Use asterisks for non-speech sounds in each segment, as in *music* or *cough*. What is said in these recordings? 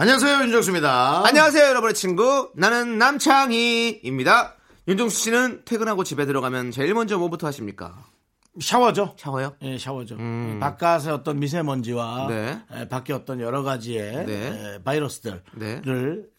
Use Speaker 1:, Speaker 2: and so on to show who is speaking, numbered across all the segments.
Speaker 1: 안녕하세요 윤정수입니다.
Speaker 2: 안녕하세요, 여러분의 친구. 나는 남창희입니다. 윤종수 씨는 퇴근하고 집에 들어가면 제일 먼저 뭐부터 하십니까?
Speaker 1: 샤워죠.
Speaker 2: 샤워요?
Speaker 1: 예, 샤워죠. 바깥의 어떤 미세먼지와
Speaker 2: 네.
Speaker 1: 에, 밖에 어떤 여러 가지의
Speaker 2: 네.
Speaker 1: 에, 바이러스들을
Speaker 2: 네.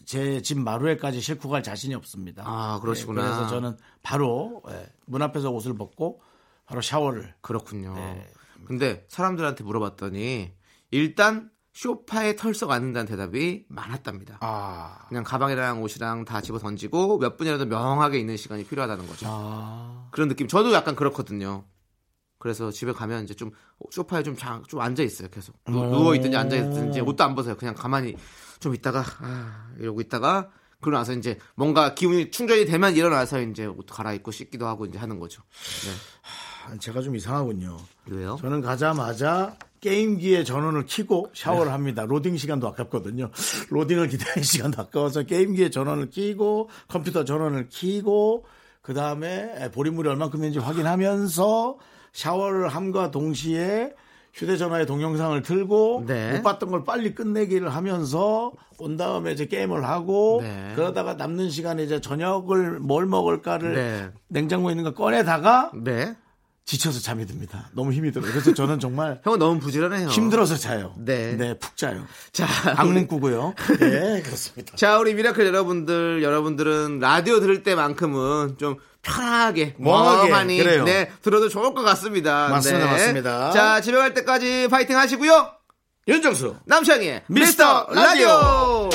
Speaker 1: 제집 마루에까지 싣고 갈 자신이 없습니다.
Speaker 2: 아, 그러시구나.
Speaker 1: 예, 그래서 저는 바로 예, 문 앞에서 옷을 벗고 바로 샤워를
Speaker 2: 그렇군요.
Speaker 1: 네.
Speaker 2: 근데 사람들한테 물어봤더니 일단 쇼파에 털썩 않는다는 대답이 많았답니다.
Speaker 1: 아,
Speaker 2: 그냥 가방이랑 옷이랑 다 집어 던지고 몇 분이라도 명하게 있는 시간이 필요하다는 거죠.
Speaker 1: 아,
Speaker 2: 그런 느낌. 저도 약간 그렇거든요. 그래서 집에 가면 이제 좀 소파에 좀, 자, 좀 앉아 있어요. 계속 누, 워 있든지 앉아 있든지 옷도 안 벗어요. 그냥 가만히 좀 있다가 아, 이러고 있다가 그러고 나서 이제 뭔가 기운이 충전이 되면 일어나서 이제 옷 갈아입고 씻기도 하고 이제 하는 거죠. 네.
Speaker 1: 제가 좀 이상하군요.
Speaker 2: 왜요?
Speaker 1: 저는 가자마자 게임기에 전원을 켜고 샤워를 합니다. 로딩 시간도 아깝거든요. 로딩을 기다리는 *laughs* 시간도 아까워서 게임기에 전원을 켜고 컴퓨터 전원을 켜고 그 다음에 보리물이 얼만큼인지 확인하면서 샤워를 함과 동시에 휴대전화에 동영상을 틀고
Speaker 2: 네.
Speaker 1: 못 봤던 걸 빨리 끝내기를 하면서 온 다음에 이제 게임을 하고
Speaker 2: 네.
Speaker 1: 그러다가 남는 시간에 이제 저녁을 뭘 먹을까를
Speaker 2: 네.
Speaker 1: 냉장고에 있는 거 꺼내다가
Speaker 2: 네.
Speaker 1: 지쳐서 잠이 듭니다. 너무 힘이 들어요. 그래서 저는 정말 *laughs*
Speaker 2: 형은 너무 부지런해요.
Speaker 1: 힘들어서 자요.
Speaker 2: 네.
Speaker 1: 푹 자요.
Speaker 2: 자,
Speaker 1: 악몽 꾸고요. *laughs* 네, 그렇습니다.
Speaker 2: 자, 우리 miracle 여러분들, 여러분들은 라디오 들을 때만큼은 좀 편하게,
Speaker 1: 멍하게.
Speaker 2: 네, 들어도 좋을 것 같습니다.
Speaker 1: 맞습니다,
Speaker 2: 네.
Speaker 1: 맞습니다.
Speaker 2: 자, 집에 갈 때까지 파이팅 하시고요.
Speaker 1: 윤정수.
Speaker 2: 남창희의
Speaker 1: 미스터
Speaker 2: 미스터 라디오.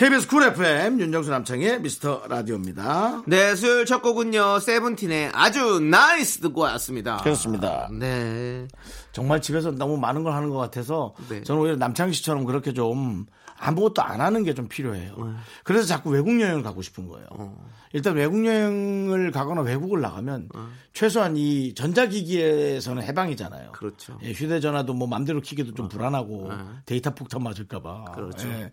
Speaker 1: KBS 쿨 FM 윤정수 남창희의 미스터 라디오입니다.
Speaker 2: 네, 수요일 첫 곡은요, 세븐틴의 아주 nice 듣고 왔습니다.
Speaker 1: 그렇습니다.
Speaker 2: 네.
Speaker 1: 정말 집에서 너무 많은 걸 하는 것 같아서
Speaker 2: 네.
Speaker 1: 저는 오히려 남창희 씨처럼 그렇게 좀 아무것도 안 하는 게 좀 필요해요.
Speaker 2: 네.
Speaker 1: 그래서 자꾸 외국 여행을 가고 싶은 거예요.
Speaker 2: 어.
Speaker 1: 일단 외국 여행을 가거나 외국을 나가면 최소한 이 전자기기에서는 해방이잖아요.
Speaker 2: 그렇죠.
Speaker 1: 예, 휴대전화도 뭐 맘대로 키기도 좀 불안하고 데이터 폭탄 맞을까봐.
Speaker 2: 그렇죠.
Speaker 1: 예,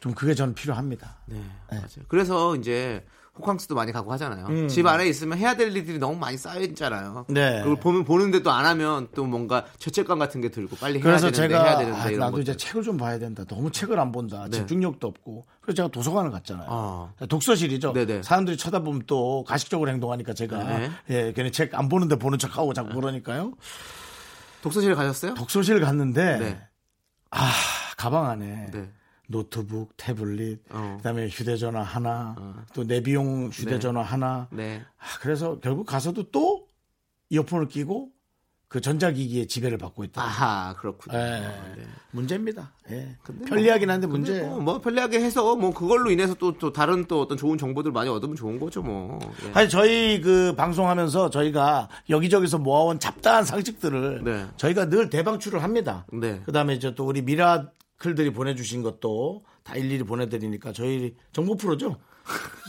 Speaker 1: 좀 그게 저는 필요합니다.
Speaker 2: 네, 맞아요. 그래서 이제 호캉스도 많이 가고 하잖아요. 집 안에 있으면 해야 될 일들이 너무 많이 쌓여 있잖아요.
Speaker 1: 음. 네.
Speaker 2: 그걸 보면 보는데도 안 하면 또 뭔가 죄책감 같은 게 들고 빨리 해야
Speaker 1: 그래서
Speaker 2: 되는데
Speaker 1: 제가
Speaker 2: 해야 되는데
Speaker 1: 아,
Speaker 2: 이런
Speaker 1: 나도
Speaker 2: 것들.
Speaker 1: 이제 책을 좀 봐야 된다. 너무 책을 안 본다.
Speaker 2: 네.
Speaker 1: 집중력도 없고. 그래서 제가 도서관을 갔잖아요.
Speaker 2: 아.
Speaker 1: 독서실이죠.
Speaker 2: 네네.
Speaker 1: 사람들이 쳐다보면 또 가식적으로 행동하니까 제가
Speaker 2: 네.
Speaker 1: 예, 괜히 책 안 보는데 보는 척하고 자꾸 그러니까요.
Speaker 2: 독서실 가셨어요?
Speaker 1: 독서실 갔는데
Speaker 2: 네.
Speaker 1: 아 가방 안에
Speaker 2: 네.
Speaker 1: 노트북, 태블릿,
Speaker 2: 어.
Speaker 1: 그다음에 휴대전화 하나, 또 내비용 휴대전화 하나.
Speaker 2: 네.
Speaker 1: 아, 그래서 결국 가서도 또 이어폰을 끼고 그 전자기기에 지배를 받고 있다.
Speaker 2: 아하, 그렇군요.
Speaker 1: 예.
Speaker 2: 네.
Speaker 1: 문제입니다. 예.
Speaker 2: 근데
Speaker 1: 편리하긴 한데
Speaker 2: 근데
Speaker 1: 문제예요.
Speaker 2: 뭐, 뭐 편리하게 해서 뭐 그걸로 인해서 또, 또 다른 또 어떤 좋은 정보들 많이 얻으면 좋은 거죠 뭐. 예.
Speaker 1: 아니 저희 그 방송하면서 저희가 여기저기서 모아온 잡다한 상식들을
Speaker 2: 네.
Speaker 1: 저희가 늘 대방출을 합니다.
Speaker 2: 네.
Speaker 1: 그다음에 이제 또 우리 미라 클들이 보내주신 것도 다 일일이 보내드리니까 저희 정보 프로죠.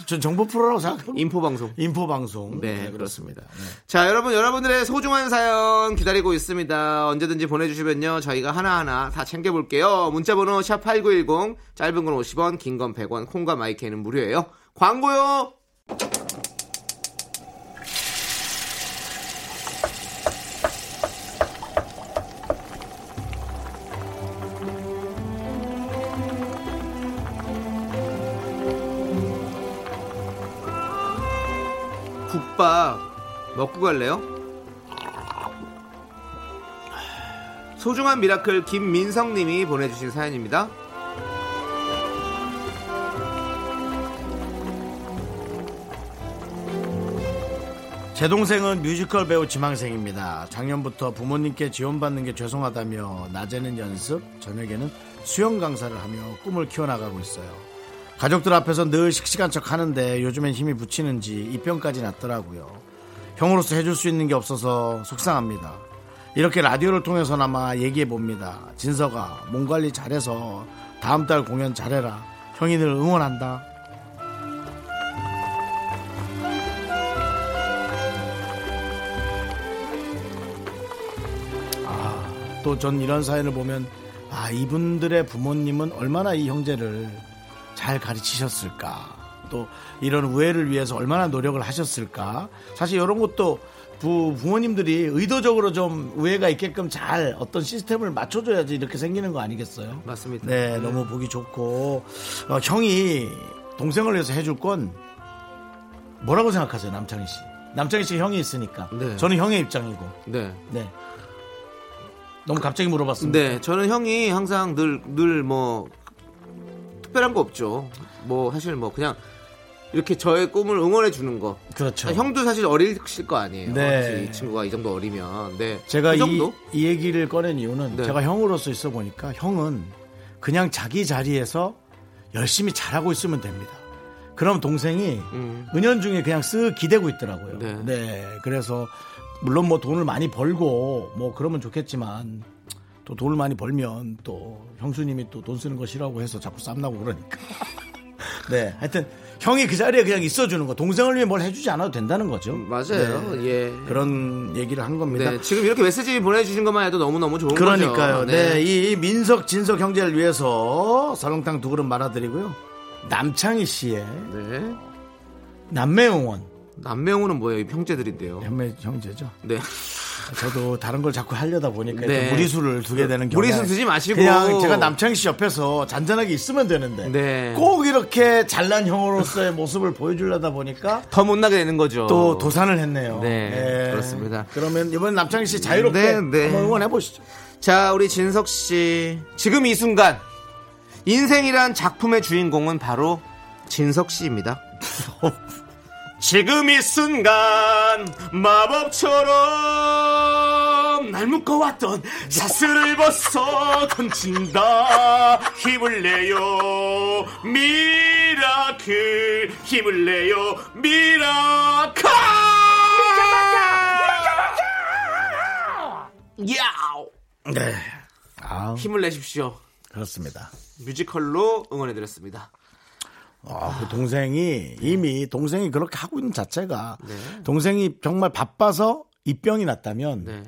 Speaker 1: 전 정보 프로라고 생각합니다.
Speaker 2: 인포 방송.
Speaker 1: 인포 방송.
Speaker 2: 네, 그렇습니다. 자, 여러분, 여러분들의 소중한 사연 기다리고 있습니다. 언제든지 보내주시면요. 저희가 하나하나 다 챙겨볼게요. 문자번호 샵 8910, 짧은 건 50원, 긴 건 100원, 콩과 마이크는 무료예요. 광고요! 국밥 먹고 갈래요? 소중한 미라클 김민성님이 보내주신 사연입니다.
Speaker 1: 제 동생은 뮤지컬 배우 지망생입니다. 작년부터 부모님께 지원받는 게 죄송하다며 낮에는 연습, 저녁에는 수영 강사를 하며 꿈을 키워나가고 있어요. 가족들 앞에서 늘 씩씩한 척 하는데 요즘엔 힘이 붙이는지 입병까지 났더라고요. 형으로서 해줄 수 있는 게 없어서 속상합니다. 이렇게 라디오를 통해서나마 얘기해 봅니다. 진서가 몸 관리 잘해서 다음 달 공연 잘해라. 형이 늘 응원한다. 아, 또 전 이런 사연을 보면 아, 이분들의 부모님은 얼마나 이 형제를 잘 가르치셨을까. 또 이런 우애를 위해서 얼마나 노력을 하셨을까. 사실 이런 것도 부, 부모님들이 의도적으로 좀 우애가 있게끔 잘 어떤 시스템을 맞춰줘야지 이렇게 생기는 거 아니겠어요?
Speaker 2: 맞습니다.
Speaker 1: 네, 너무 보기 좋고 어, 형이 동생을 위해서 해줄 건 뭐라고 생각하세요, 남창희 씨? 남창희 씨 형이 있으니까
Speaker 2: 네.
Speaker 1: 저는 형의 입장이고,
Speaker 2: 네.
Speaker 1: 네. 너무 갑자기 물어봤습니다.
Speaker 2: 네, 저는 형이 항상 늘, 늘 뭐, 특별한 거 없죠. 뭐, 사실 뭐, 그냥, 이렇게 저의 꿈을 응원해 주는 거.
Speaker 1: 그렇죠.
Speaker 2: 아, 형도 사실 어리실 거 아니에요.
Speaker 1: 네.
Speaker 2: 이 친구가 이 정도 어리면. 네.
Speaker 1: 제가
Speaker 2: 그
Speaker 1: 이,
Speaker 2: 정도?
Speaker 1: 이 얘기를 꺼낸 이유는
Speaker 2: 네.
Speaker 1: 제가 형으로서 있어 보니까 형은 그냥 자기 자리에서 열심히 잘하고 있으면 됩니다. 그럼 동생이
Speaker 2: 음.
Speaker 1: 은연중에 그냥 쓱 기대고 있더라고요.
Speaker 2: 네.
Speaker 1: 네. 그래서 물론 뭐 돈을 많이 벌고 뭐 그러면 좋겠지만 또 돈을 많이 벌면 또 형수님이 또 돈 쓰는 거 싫어하고 해서 자꾸 쌈나고 그러니까. *laughs* 네. 하여튼 형이 그 자리에 그냥 있어주는 거. 동생을 위해 뭘 해주지 않아도 된다는 거죠.
Speaker 2: 맞아요.
Speaker 1: 네.
Speaker 2: 예.
Speaker 1: 그런 얘기를 한 겁니다.
Speaker 2: 네, 지금 이렇게 메시지 보내주신 것만 해도 너무너무 좋은
Speaker 1: 그러니까요.
Speaker 2: 거죠.
Speaker 1: 네. 이 민석, 진석 형제를 위해서 설렁탕 두 그릇 말아드리고요. 남창희 씨의
Speaker 2: 네.
Speaker 1: 남매응원.
Speaker 2: 남명우는 뭐예요? 형제들인데요.
Speaker 1: 남매 형제죠.
Speaker 2: 네.
Speaker 1: 저도 다른 걸 자꾸 하려다 보니까
Speaker 2: 네.
Speaker 1: 무리수를 두게 되는 경우
Speaker 2: 무리수 두지 마시고.
Speaker 1: 그냥 제가 남창희 씨 옆에서 잔잔하게 있으면 되는데
Speaker 2: 네.
Speaker 1: 꼭 이렇게 잘난 형으로서의 *laughs* 모습을 보여주려다 보니까
Speaker 2: 더 못나게 되는 거죠.
Speaker 1: 또 도산을 했네요.
Speaker 2: 네, 그렇습니다.
Speaker 1: 그러면 이번 남창희 씨 자유롭게
Speaker 2: 네, 네.
Speaker 1: 한번 응원해 보시죠.
Speaker 2: 자, 우리 진석 씨. 지금 이 순간 인생이란 작품의 주인공은 바로 진석 씨입니다. *laughs* 지금 이 순간 마법처럼 날 묶어왔던 사슬을 벗어 던진다. 힘을 내요. miracle. 힘을 내요. miracle 야우
Speaker 1: 네. 아,
Speaker 2: 힘을 내십시오.
Speaker 1: 그렇습니다.
Speaker 2: 뮤지컬로 응원해드렸습니다.
Speaker 1: 아, 그 동생이 이미 동생이 그렇게 하고 있는 자체가
Speaker 2: 네.
Speaker 1: 동생이 정말 바빠서 입병이 났다면
Speaker 2: 네,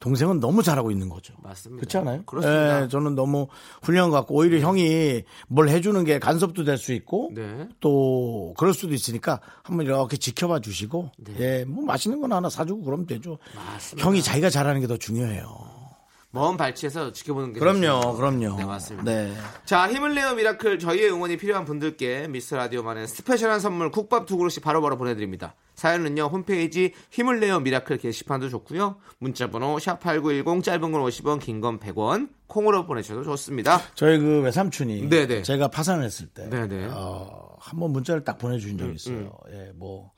Speaker 1: 동생은 너무 잘하고 있는 거죠.
Speaker 2: 맞습니다.
Speaker 1: 그렇지 않아요?
Speaker 2: 그렇습니다.
Speaker 1: 예, 저는 너무 훌륭한 것 같고 오히려 형이 뭘 해주는 게 간섭도 될 수 있고
Speaker 2: 네.
Speaker 1: 또 그럴 수도 있으니까 한번 이렇게 지켜봐 주시고
Speaker 2: 네.
Speaker 1: 예, 뭐 맛있는 거 하나 사주고 그러면 되죠.
Speaker 2: 맞습니다.
Speaker 1: 형이 자기가 잘하는 게 더 중요해요.
Speaker 2: 먼 발치에서 지켜보는 게
Speaker 1: 그럼요. 그럼요.
Speaker 2: 네, 맞습니다.
Speaker 1: 네.
Speaker 2: 자, 힘을 내요 miracle 저희의 응원이 필요한 분들께 미스터 라디오만의 special한 선물 국밥 두 그릇씩 바로바로 보내드립니다. 사연은요 홈페이지 힘을 내요 miracle 게시판도 좋고요. 문자번호 샵 #8910 짧은 건 50원, 긴 건 100원 콩으로 보내셔도 좋습니다.
Speaker 1: 저희 그 외삼촌이
Speaker 2: 네네.
Speaker 1: 제가 파산을 했을 때
Speaker 2: 네네.
Speaker 1: 어, 한번 문자를 딱 보내주신 적이 있어요. 예, 뭐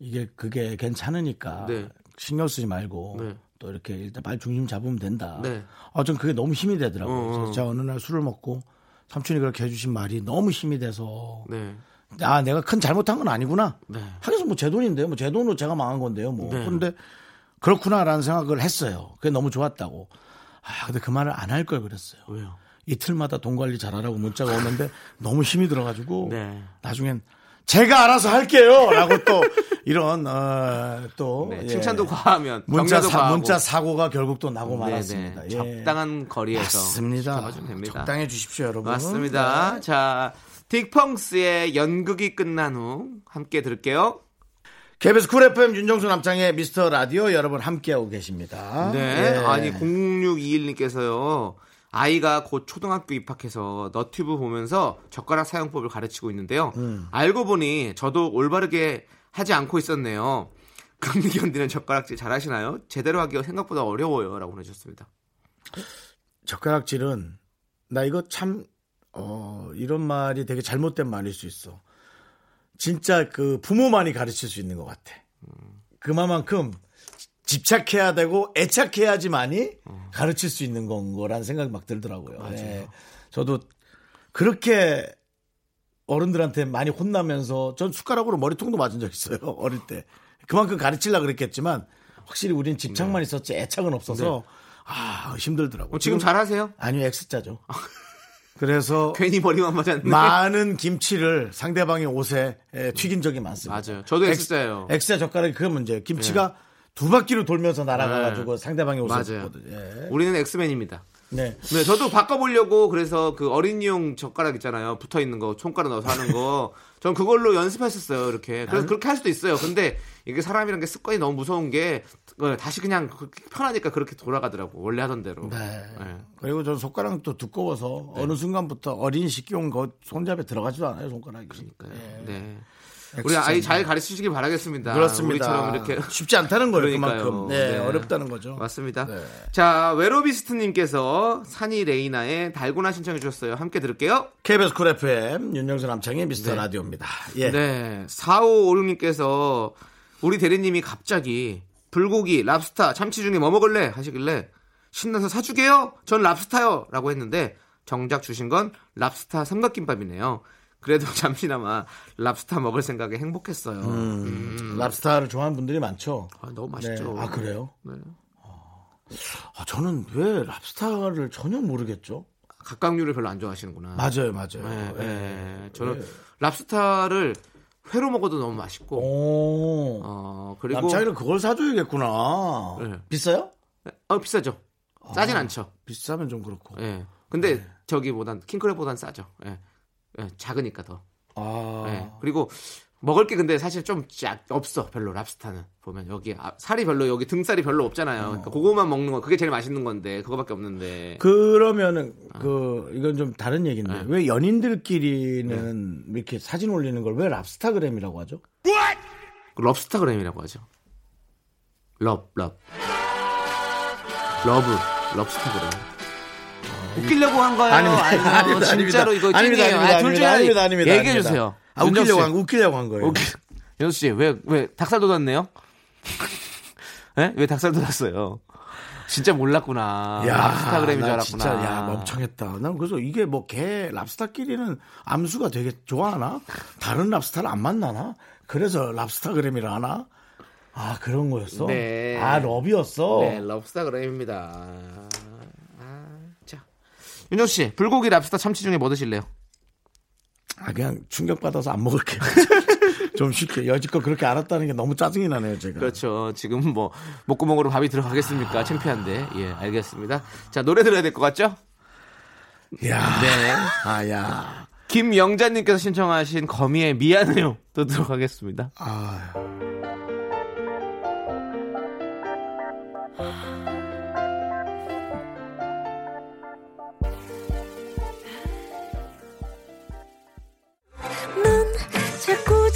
Speaker 1: 이게 그게 괜찮으니까
Speaker 2: 네.
Speaker 1: 신경 쓰지 말고
Speaker 2: 네.
Speaker 1: 또 이렇게 일단 말 중심 잡으면 된다.
Speaker 2: 네.
Speaker 1: 아, 전 그게 너무 힘이 되더라고요.
Speaker 2: 어, 어.
Speaker 1: 그래서 제가 어느 날 술을 먹고 삼촌이 그렇게 해주신 말이 너무 힘이 돼서
Speaker 2: 네.
Speaker 1: 아 내가 큰 잘못한 건 아니구나.
Speaker 2: 네.
Speaker 1: 하겠어 뭐제 돈인데요. 뭐 제 돈으로 제가 망한 건데요. 뭐
Speaker 2: 네.
Speaker 1: 그런데 그렇구나라는 생각을 했어요. 그게 너무 좋았다고. 아 근데 그 말을 안 할 걸 그랬어요.
Speaker 2: 왜요?
Speaker 1: 이틀마다 돈 관리 잘하라고 문자가 오는데 너무 힘이 들어가지고
Speaker 2: 네.
Speaker 1: 나중엔 제가 알아서 할게요 라고 또 이런 어, 또
Speaker 2: 네,
Speaker 1: 예.
Speaker 2: 칭찬도 과하면
Speaker 1: 문자 사,
Speaker 2: 과하고.
Speaker 1: 문자 사고가 결국 또 나고
Speaker 2: 네네.
Speaker 1: 말았습니다. 예.
Speaker 2: 적당한 거리에서
Speaker 1: 맞습니다. 적당해 주십시오, 여러분.
Speaker 2: 맞습니다.
Speaker 1: 네.
Speaker 2: 자, 딕펑스의 연극이 끝난 후 함께 들을게요.
Speaker 1: KBS 쿨 FM 윤정수 남창희의 미스터 라디오 여러분 함께하고 계십니다.
Speaker 2: 네.
Speaker 1: 예.
Speaker 2: 아니 0621님께서요. 아이가 곧 초등학교 입학해서 너튜브 보면서 젓가락 사용법을 가르치고 있는데요.
Speaker 1: 음.
Speaker 2: 알고 보니 저도 올바르게 하지 않고 있었네요. *laughs* 감기 견디는 젓가락질 잘하시나요? 제대로 하기가 생각보다 어려워요라고 보내주셨습니다.
Speaker 1: 젓가락질은 나 이거 참 어, 이런 말이 되게 잘못된 말일 수 있어. 진짜 그 부모만이 가르칠 수 있는 것 같아. 그만큼 집착해야 되고 애착해야지만이 가르칠 수 있는 건 거라는 생각이 막 들더라고요. 예. 저도 그렇게 어른들한테 많이 혼나면서 전 숟가락으로 머리통도 맞은 적 있어요. *laughs* 어릴 때. 그만큼 가르치려고 그랬겠지만 확실히 우린 집착만 있었지 애착은 없어서 아 힘들더라고.
Speaker 2: 어, 지금 잘하세요?
Speaker 1: 아니요 X자죠. 그래서 *laughs*
Speaker 2: 괜히 머리만 맞았네.
Speaker 1: 많은 김치를 상대방의 옷에 에, 튀긴 적이 많습니다.
Speaker 2: 맞아요. 저도
Speaker 1: X-
Speaker 2: X자예요.
Speaker 1: X자 젓가락이 그 문제예요. 김치가 두 바퀴로 돌면서 날아가가지고 상대방의 옷에
Speaker 2: 네. 맞아요.
Speaker 1: 붙거든요. 예.
Speaker 2: 우리는 엑스맨입니다.
Speaker 1: 네.
Speaker 2: 네, 저도 바꿔보려고 그래서 그 어린이용 젓가락 있잖아요. 붙어 있는 거, 손가락 넣어서 하는 거. *laughs* 전 그걸로 연습했었어요, 이렇게. 그래서 그렇게 할 수도 있어요. 근데 이게 사람이란 게 습관이 너무 무서운 게 어, 다시 그냥 편하니까 그렇게 돌아가더라고. 원래 하던 대로.
Speaker 1: 네.
Speaker 2: 네.
Speaker 1: 그리고 저 손가락은 또 두꺼워서 어느 순간부터 어린 식기용 거 손잡이에 들어가지도 않아요, 손가락이. 예.
Speaker 2: 네. 우리 아이 잘 가르치시길 바라겠습니다.
Speaker 1: 그렇습니다.
Speaker 2: 우리처럼 이렇게.
Speaker 1: 쉽지 않다는 거예요,
Speaker 2: 그러니까요.
Speaker 1: 그만큼. 네,
Speaker 2: 네.
Speaker 1: 어렵다는 거죠.
Speaker 2: 맞습니다.
Speaker 1: 네.
Speaker 2: 자, 웨로비스트님께서 산이 레이나의 달고나 신청해 주셨어요. 함께 들을게요.
Speaker 1: KBS 쿨 FM 윤정수 남창희의 미스터
Speaker 2: 네.
Speaker 1: 라디오입니다. 예.
Speaker 2: 네. 4556님께서 우리 대리님이 갑자기 불고기, 랍스타, 참치 중에 뭐 먹을래? 하시길래 신나서 사주게요? 전 랍스타요! 라고 했는데 정작 주신 건 랍스타 삼각김밥이네요. 그래도 *laughs* 잠시나마 랍스타 먹을 생각에 행복했어요. 음.
Speaker 1: 랍스타를 좋아하는 분들이 많죠.
Speaker 2: 아, 너무
Speaker 1: 네.
Speaker 2: 맛있죠.
Speaker 1: 아, 그래요?
Speaker 2: 네.
Speaker 1: 아, 저는 왜 랍스타를 전혀 모르겠죠?
Speaker 2: 각각류를 별로 안 좋아하시는구나.
Speaker 1: 맞아요, 맞아요.
Speaker 2: 네,
Speaker 1: 예.
Speaker 2: 네. 저는 랍스타를 회로 먹어도 너무 맛있고,
Speaker 1: 오.
Speaker 2: 어, 그리고.
Speaker 1: 남창이는 그걸 사줘야겠구나.
Speaker 2: 네.
Speaker 1: 비싸요?
Speaker 2: 어, 비싸죠. 싸진
Speaker 1: 아.
Speaker 2: 않죠.
Speaker 1: 비싸면 좀 그렇고.
Speaker 2: 예. 근데
Speaker 1: 네.
Speaker 2: 저기보단 킹크랩보단 싸죠. 예. 예, 작으니까 더.
Speaker 1: 아.
Speaker 2: 예. 그리고 먹을 게 근데 사실 좀 짜- 없어. 별로 랍스타는 보면 여기 아, 살이 별로 여기 등살이 별로 없잖아요. 그러니까 그거만 먹는 거 그게 제일 맛있는 건데 그거밖에 없는데.
Speaker 1: 그러면은
Speaker 2: 아.
Speaker 1: 그 이건 좀 다른 얘기인데
Speaker 2: 네.
Speaker 1: 왜 연인들끼리는 이렇게 사진 올리는 걸 왜 랍스타그램이라고 하죠?
Speaker 2: 그 럽스타그램이라고 하죠. 럽, 럽. 러브, 럽스타그램. 웃기려고 한 거예요?
Speaker 1: 아닙니다.
Speaker 2: 아니요,
Speaker 1: 아닙니다.
Speaker 2: 진짜로 이거
Speaker 1: 아닙니다.
Speaker 2: 찐이에요.
Speaker 1: 아닙니다.
Speaker 2: 아, 둘 중에
Speaker 1: 아닙니다. 아닙니다. 아닙니다.
Speaker 2: 얘기해
Speaker 1: 아닙니다.
Speaker 2: 주세요.
Speaker 1: 아, 웃기려고 한, 웃기려고 한 거예요.
Speaker 2: 오케이. 연수 씨, 왜, 왜, 닭살 돋았네요? *laughs* 예? 왜 닭살 돋았어요? 진짜 몰랐구나. 랍스타그램인 줄 알았구나.
Speaker 1: 진짜 야 멍청했다. 난 그래서 이게 뭐 개 랍스타끼리는 암수가 되게 좋아하나? 다른 랍스타를 안 만나나? 그래서 랍스타그램이라 하나? 아 그런 거였어?
Speaker 2: 네.
Speaker 1: 아 럽이었어?
Speaker 2: 네, 럽스타그램입니다. 윤정수 씨, 불고기 랍스타 참치 중에 뭐 드실래요?
Speaker 1: 아 그냥 충격 받아서 안 먹을게요. *laughs* 좀 쉽게 여지껏 그렇게 알았다는 게 너무 짜증이 나네요 제가.
Speaker 2: 그렇죠. 지금 뭐, 목구멍으로 밥이 들어가겠습니까? 창피한데. 예, 알겠습니다. 자, 노래 들어야 될 것 같죠?
Speaker 1: 야,
Speaker 2: 네.
Speaker 1: 아야,
Speaker 2: 김영자님께서 신청하신 거미의 미안해요. 듣도록 하겠습니다.
Speaker 1: 아.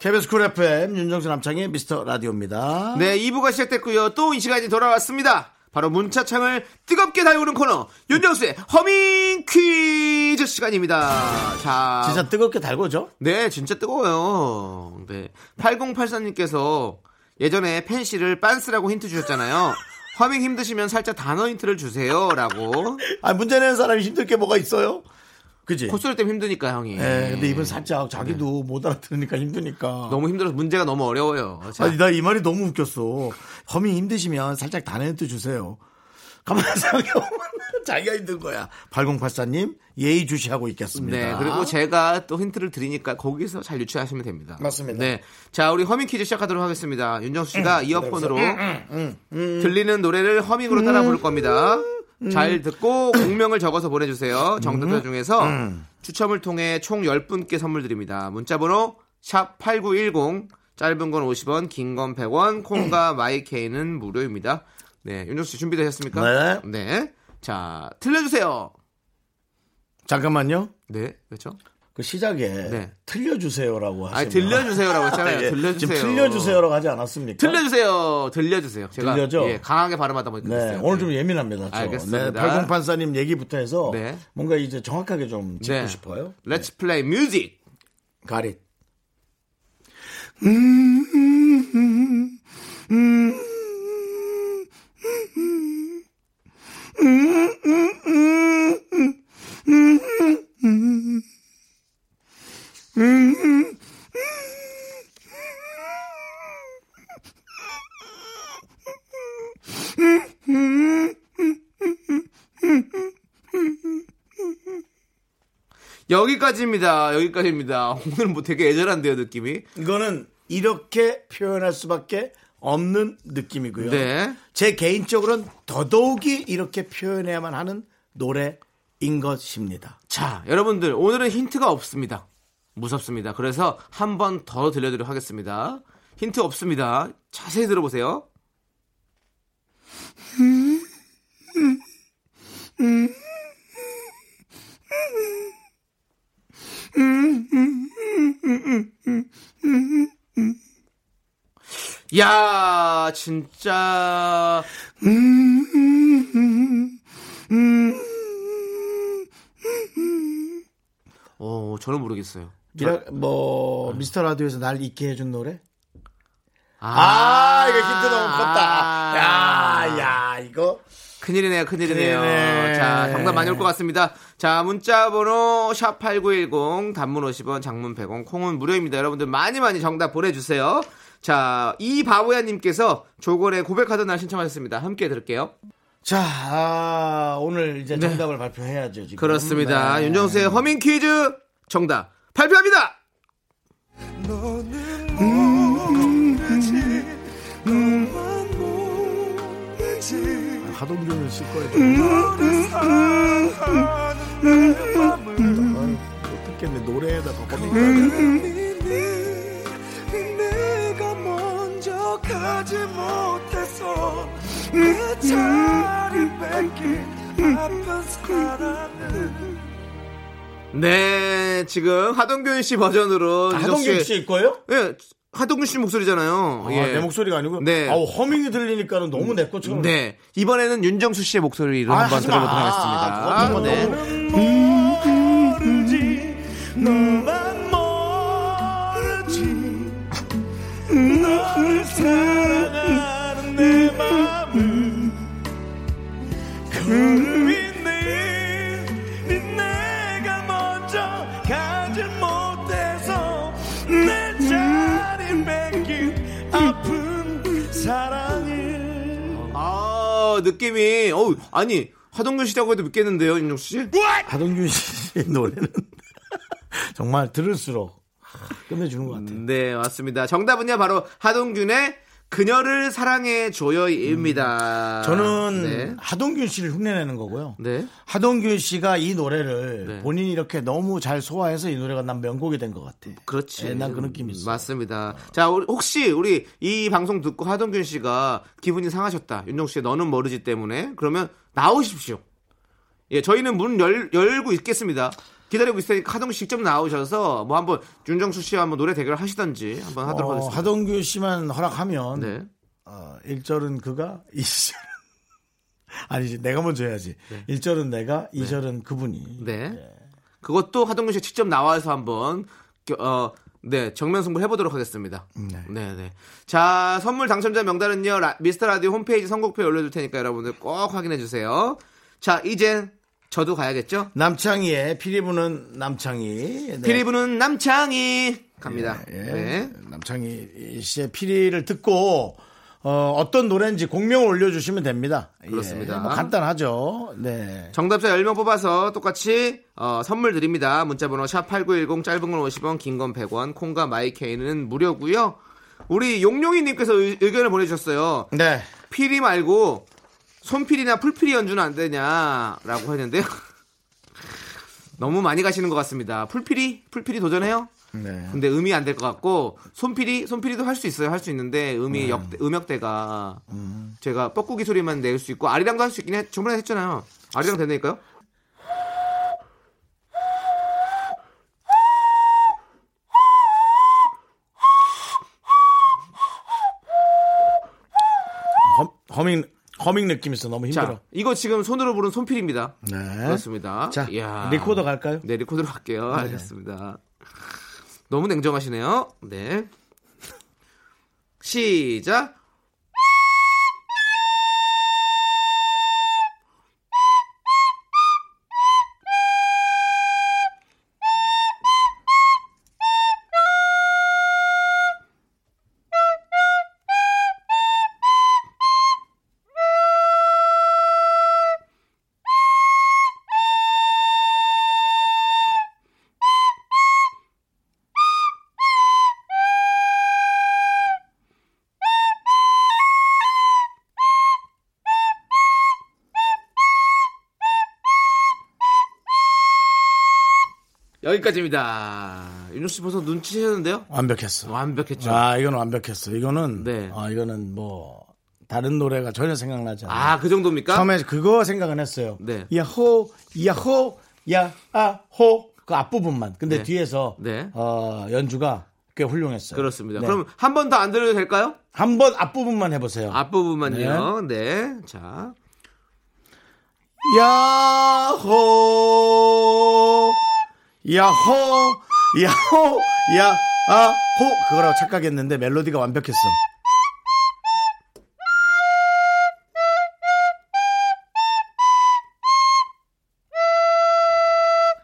Speaker 1: KBS 쿨 FM 윤정수 남창희의 미스터 라디오입니다.
Speaker 2: 네, 2부가 시작됐고요. 또 이 시간이 돌아왔습니다. 바로 문자창을 뜨겁게 달구는 코너 윤정수의 허밍 퀴즈 시간입니다. 자,
Speaker 1: 진짜 뜨겁게 달구죠?
Speaker 2: 네, 진짜 뜨거워요. 네, 8084님께서 예전에 팬씨를 빤스라고 힌트 주셨잖아요. *laughs* 허밍 힘드시면 살짝 단어 힌트를 주세요라고.
Speaker 1: 아 문제 내는 사람이 힘들 게 뭐가 있어요? 그지?
Speaker 2: 콧소리 때문에 힘드니까 형이.
Speaker 1: 예, 근데 이번 살짝 자기도 못 알아들으니까 힘드니까.
Speaker 2: 너무 힘들어서 문제가 너무 어려워요. 자,
Speaker 1: 아니, 나 이 말이 너무 웃겼어. 허밍 힘드시면 살짝 단어힌트 주세요. 가만히 생각해보면 *laughs* 자기가 힘든 거야. 8084님, 예의주시하고 있겠습니다.
Speaker 2: 네, 그리고 제가 또 힌트를 드리니까 거기서 잘 유추하시면 됩니다.
Speaker 1: 맞습니다.
Speaker 2: 네. 자, 우리 허밍 퀴즈 시작하도록 하겠습니다. 윤정수
Speaker 1: 음,
Speaker 2: 씨가 이어폰으로 들리는 노래를 허밍으로 따라 부를 겁니다.
Speaker 1: 음.
Speaker 2: 잘 듣고 공명을 적어서 보내주세요. 정답자 중에서
Speaker 1: 음.
Speaker 2: 추첨을 통해 총 10분께 선물 드립니다. 문자번호 샵 8910 짧은 건 50원, 긴 건 100원, 콩과 마이케이는 무료입니다. 네, 윤정수 씨 준비되셨습니까?
Speaker 1: 네.
Speaker 2: 네. 자, 틀려주세요.
Speaker 1: 잠깐만요.
Speaker 2: 네, 그렇죠?
Speaker 1: 그 시작에
Speaker 2: 네.
Speaker 1: 틀려주세요라고 하시면
Speaker 2: 아니 들려주세요라고 했잖아요.
Speaker 1: 예,
Speaker 2: 들려주세요.
Speaker 1: 지금 틀려주세요라고 하지 않았습니까?
Speaker 2: 들려주세요. 들려주세요. 제가
Speaker 1: 들려줘?
Speaker 2: 예, 강하게 발음하다 보니까
Speaker 1: 네,
Speaker 2: 그랬어요.
Speaker 1: 오늘 좀 예민합니다. 저.
Speaker 2: 알겠습니다.
Speaker 1: 네, 8084님 얘기부터 해서
Speaker 2: 네.
Speaker 1: 뭔가 이제 정확하게 좀 짚고
Speaker 2: 네.
Speaker 1: 싶어요.
Speaker 2: Let's play music.
Speaker 1: 가릿.
Speaker 2: 여기까지입니다. 여기까지입니다. *laughs* 오늘 뭐 되게 애절한데요, 느낌이.
Speaker 1: 이거는 이렇게 표현할 수밖에 없는 느낌이고요.
Speaker 2: 네.
Speaker 1: 제 개인적으로는 더더욱이 이렇게 표현해야만 하는 노래인 것입니다.
Speaker 2: 자, 여러분들 오늘은 힌트가 없습니다. 무섭습니다. 그래서 한 번 더 들려드리도록 하겠습니다. 힌트 없습니다. 자세히 들어보세요. 야, 진짜 어, 저는 모르겠어요.
Speaker 1: 미라, 뭐 미스터 라디오에서 날 잊게 해준 노래?
Speaker 2: 아,
Speaker 1: 아, 이거 힌트 너무 컸다. 야, 야, 이거
Speaker 2: 큰일이네요, 큰일이네요.
Speaker 1: 큰일이네.
Speaker 2: 자, 정답 많이 올 것 같습니다. 자, 문자 번호 샵8910 단문 50원, 장문 100원, 콩은 무료입니다. 여러분들 많이 많이 정답 보내 주세요. 자, 이 바보야 님께서 조건에 고백하던 날 신청하셨습니다. 함께 들을게요.
Speaker 1: 자, 아, 오늘 이제 정답을 발표해야죠, 지금.
Speaker 2: 네. 그렇습니다.
Speaker 1: 네.
Speaker 2: 윤정수의 허밍 퀴즈 정답 발표합니다.
Speaker 1: 하동균을 쓸 거예요. 못 듣겠네. 노래에다 바꿔니까
Speaker 3: 내가 먼저 가지 못해서 그 자리 뺏긴 아픈 사랑을
Speaker 2: 네, 지금 하동균 씨 버전으로 윤정수
Speaker 1: 하동균 씨일 거예요?
Speaker 2: 예, 하동균 씨 목소리잖아요.
Speaker 1: 아,
Speaker 2: 예.
Speaker 1: 내 목소리가 아니고.
Speaker 2: 네.
Speaker 1: 아우, 허밍이 들리니까는 너무 내 것처럼.
Speaker 2: 네. 이번에는 윤정수 씨의 목소리로
Speaker 1: 아,
Speaker 2: 한번. 들어보도록
Speaker 1: 아,
Speaker 2: 하겠습니다. 네.
Speaker 3: 너를 사랑하는 내 마음 *laughs* 아,
Speaker 2: 느낌이, 어우, 아니, 하동균 씨라고 해도 믿겠는데요, 윤정수 씨?
Speaker 1: 하동균 씨의 노래는 *laughs* 정말 들을수록 끝내주는 것 같아요.
Speaker 2: 네, 맞습니다. 정답은요, 바로 하동균의 그녀를 사랑해 줘요입니다.
Speaker 1: 저는
Speaker 2: 네.
Speaker 1: 하동균 씨를 흉내내는 거고요.
Speaker 2: 네.
Speaker 1: 하동균 씨가 이 노래를
Speaker 2: 네.
Speaker 1: 본인이 이렇게 너무 잘 소화해서 이 노래가 난 명곡이 된 것 같아.
Speaker 2: 그렇지.
Speaker 1: 네, 난그 느낌이 있어.
Speaker 2: 맞습니다. 자, 우리- 혹시 우리 이 방송 듣고 하동균 씨가 기분이 상하셨다. 윤정수 씨 너는 모르지 때문에 그러면 나오십시오. 예, 저희는 문 열, 열고 있겠습니다. 기다리고 있으니까 하동균 씨 직접 나오셔서 뭐 한번 윤정수 씨와 한번 노래 대결 하시던지 한번 하도록
Speaker 1: 어,
Speaker 2: 하겠습니다.
Speaker 1: 하동균 씨만 허락하면
Speaker 2: 네.
Speaker 1: 어, 1절은 그가 2절 *laughs* 아니지 내가 먼저 해야지. 1절은 내가 2절은 그분이.
Speaker 2: 네. 그것도 하동균 씨 직접 나와서 한번 겨- 어, 네, 정면 승부 해보도록 하겠습니다.
Speaker 1: 네.
Speaker 2: 네, 네. 자, 선물 당첨자 명단은요, 라- 미스터 라디오 홈페이지 선곡표에 올려둘 테니까 여러분들 꼭 확인해 주세요. 자, 이젠 저도 가야겠죠?
Speaker 1: 남창희의 피리 부는 남창희. 네.
Speaker 2: 피리 부는 남창이 갑니다.
Speaker 1: 예.
Speaker 2: 네.
Speaker 1: 남창희 씨의 피리를 듣고 어, 떤 노래인지 공명을 올려주시면 됩니다. 예,
Speaker 2: 그렇습니다.
Speaker 1: 뭐 간단하죠. 네.
Speaker 2: 정답자 10명 뽑아서 똑같이 어, 선물 드립니다. 문자번호 샵8910 짧은 건 50원, 긴 건 100원, 콩과 마이케이는 무료고요. 우리 용용이님께서 의- 의견을 보내주셨어요.
Speaker 1: 네.
Speaker 2: 피리 말고 손필이나 풀필이 연주는 안 되냐라고 했는데요. *laughs* 너무 많이 가시는 것 같습니다. 풀필이 풀필이 도전해요.
Speaker 1: 네.
Speaker 2: 근데 음이 안 될 것 같고 손필이 손필이도 할 수 있어요. 할 수 있는데 음이
Speaker 1: 음.
Speaker 2: 역대, 음역대가
Speaker 1: 음.
Speaker 2: 제가 뻐꾸기 소리만 낼 수 있고 아리랑도 할 수 있긴 해. 저번에 했잖아요. 아리랑 된다니까요.
Speaker 1: 허밍 허밍 느낌 있어 너무 힘들어.
Speaker 2: 자, 이거 지금 손으로 부른 손필입니다.
Speaker 1: 네.
Speaker 2: 그렇습니다.
Speaker 1: 자,
Speaker 2: 이야.
Speaker 1: 리코더 갈까요?
Speaker 2: 네, 리코더로 갈게요. 알겠습니다. 너무 냉정하시네요. 네. 시작. 여기까지입니다. 윤종 씨 벌써 눈치채셨는데요?
Speaker 1: 완벽했어.
Speaker 2: 완벽했죠.
Speaker 1: 아, 이거는 완벽했어. 이거는
Speaker 2: 네.
Speaker 1: 아, 이거는 뭐 다른 노래가 전혀 생각나지 않아.
Speaker 2: 아, 그 정도입니까?
Speaker 1: 처음에 그거 생각은 했어요.
Speaker 2: 네.
Speaker 1: 야호, 야호, 야아호 그 앞부분만. 근데
Speaker 2: 네.
Speaker 1: 뒤에서
Speaker 2: 네.
Speaker 1: 어, 연주가 꽤 훌륭했어요.
Speaker 2: 그렇습니다.
Speaker 1: 네.
Speaker 2: 그럼 한 번 더 안 들어도 될까요?
Speaker 1: 한 번 앞부분만 해보세요.
Speaker 2: 앞부분만요. 네. 자.
Speaker 1: 야호, 야호, 야호, 야아호 그거라고 착각했는데 멜로디가 완벽했어.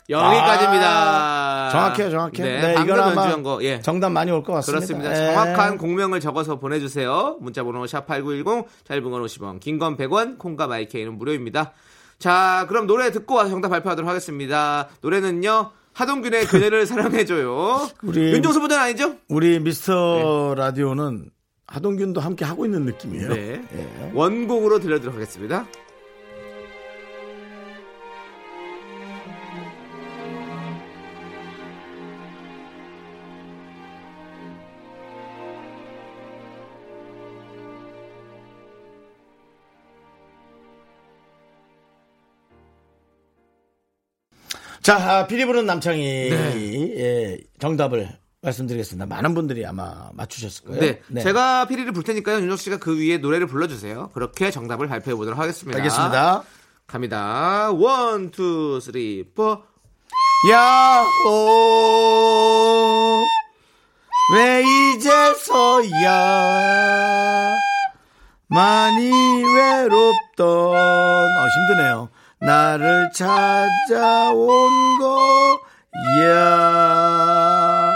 Speaker 2: 여기까지입니다.
Speaker 1: 아, 정확해요, 정확해요.
Speaker 2: 네,
Speaker 1: 네,
Speaker 2: 방금 연주한 거. 예.
Speaker 1: 정답 많이 올 것 같습니다.
Speaker 2: 그렇습니다.
Speaker 1: 예.
Speaker 2: 정확한 공명을 적어서 보내주세요. 문자번호 샵8910, 짧은 건 50원, 긴 건 100원, 콩과 마이케이는 무료입니다. 자, 그럼 노래 듣고 와서 정답 발표하도록 하겠습니다. 노래는요, 하동균의 그녀를 사랑해줘요.
Speaker 1: 우리-
Speaker 2: 윤종수 버전 아니죠?
Speaker 1: 우리 미스터 라디오는 하동균도 함께 하고 있는 느낌이에요.
Speaker 2: 네.
Speaker 1: 예.
Speaker 2: 원곡으로 들려드리도록 하겠습니다.
Speaker 1: 자, 아, 피리 부는 남창이
Speaker 2: 네.
Speaker 1: 예, 정답을 말씀드리겠습니다. 많은 분들이 아마 맞추셨을 거예요.
Speaker 2: 네. 제가 피리를 불 테니까요. 윤정수 씨가 그 위에 노래를 불러주세요. 그렇게 정답을 발표해 보도록 하겠습니다.
Speaker 1: 알겠습니다.
Speaker 2: 갑니다. one, two, three, four.
Speaker 1: 야호 왜 이제서야 많이 외롭던 어, 힘드네요 나를 찾아온 거야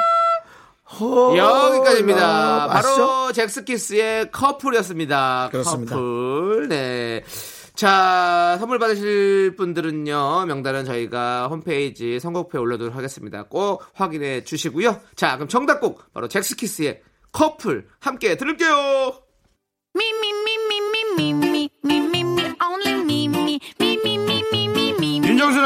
Speaker 1: 호-
Speaker 2: 여기까지입니다.
Speaker 1: 어?
Speaker 2: 바로 잭스키스의 커플이었습니다.
Speaker 1: 그렇습니다.
Speaker 2: 커플. 네. 자, 선물 받으실 분들은요, 명단은 저희가 홈페이지 선곡표에 올려두도록 하겠습니다. 꼭 확인해 주시고요. 자, 그럼 정답곡, 바로 잭스키스의 커플, 함께 들을게요!
Speaker 4: Me,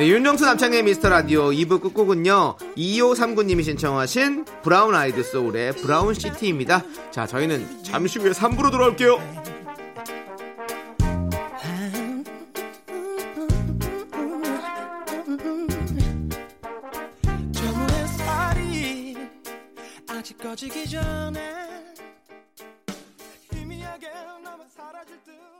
Speaker 2: 네, 윤정수 남창희의 미스터 라디오 2부 끝곡은요, 2539님이 신청하신 브라운 아이드 소울의 브라운 시티입니다. 자, 저희는 잠시 후에 3부로 돌아올게요.
Speaker 3: 꺼지기 전에 희미하게 남아 사라질 듯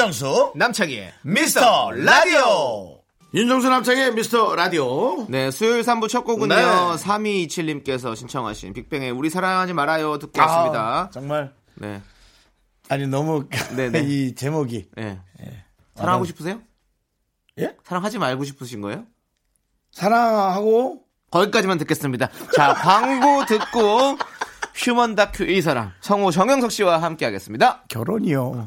Speaker 1: 윤정수
Speaker 2: 남창희의
Speaker 1: 미스터 라디오 윤정수 남창의 미스터 라디오
Speaker 2: 네, 수요일 3부 첫 곡은요.
Speaker 1: 네.
Speaker 2: 3227님께서 신청하신 빅뱅의 우리 사랑하지 말아요 듣고 왔습니다.
Speaker 1: 아, 정말
Speaker 2: 네.
Speaker 1: 아니 너무
Speaker 2: 네네. *laughs*
Speaker 1: 이 제목이
Speaker 2: 네. 사랑하고 싶으세요?
Speaker 1: 예?
Speaker 2: 사랑하지 말고 싶으신 거예요?
Speaker 1: 사랑하고
Speaker 2: 거기까지만 듣겠습니다. 자, 광고 *laughs* 듣고 휴먼 다큐 이 사람 성우 정영석 씨와 함께 하겠습니다.
Speaker 1: 결혼이요.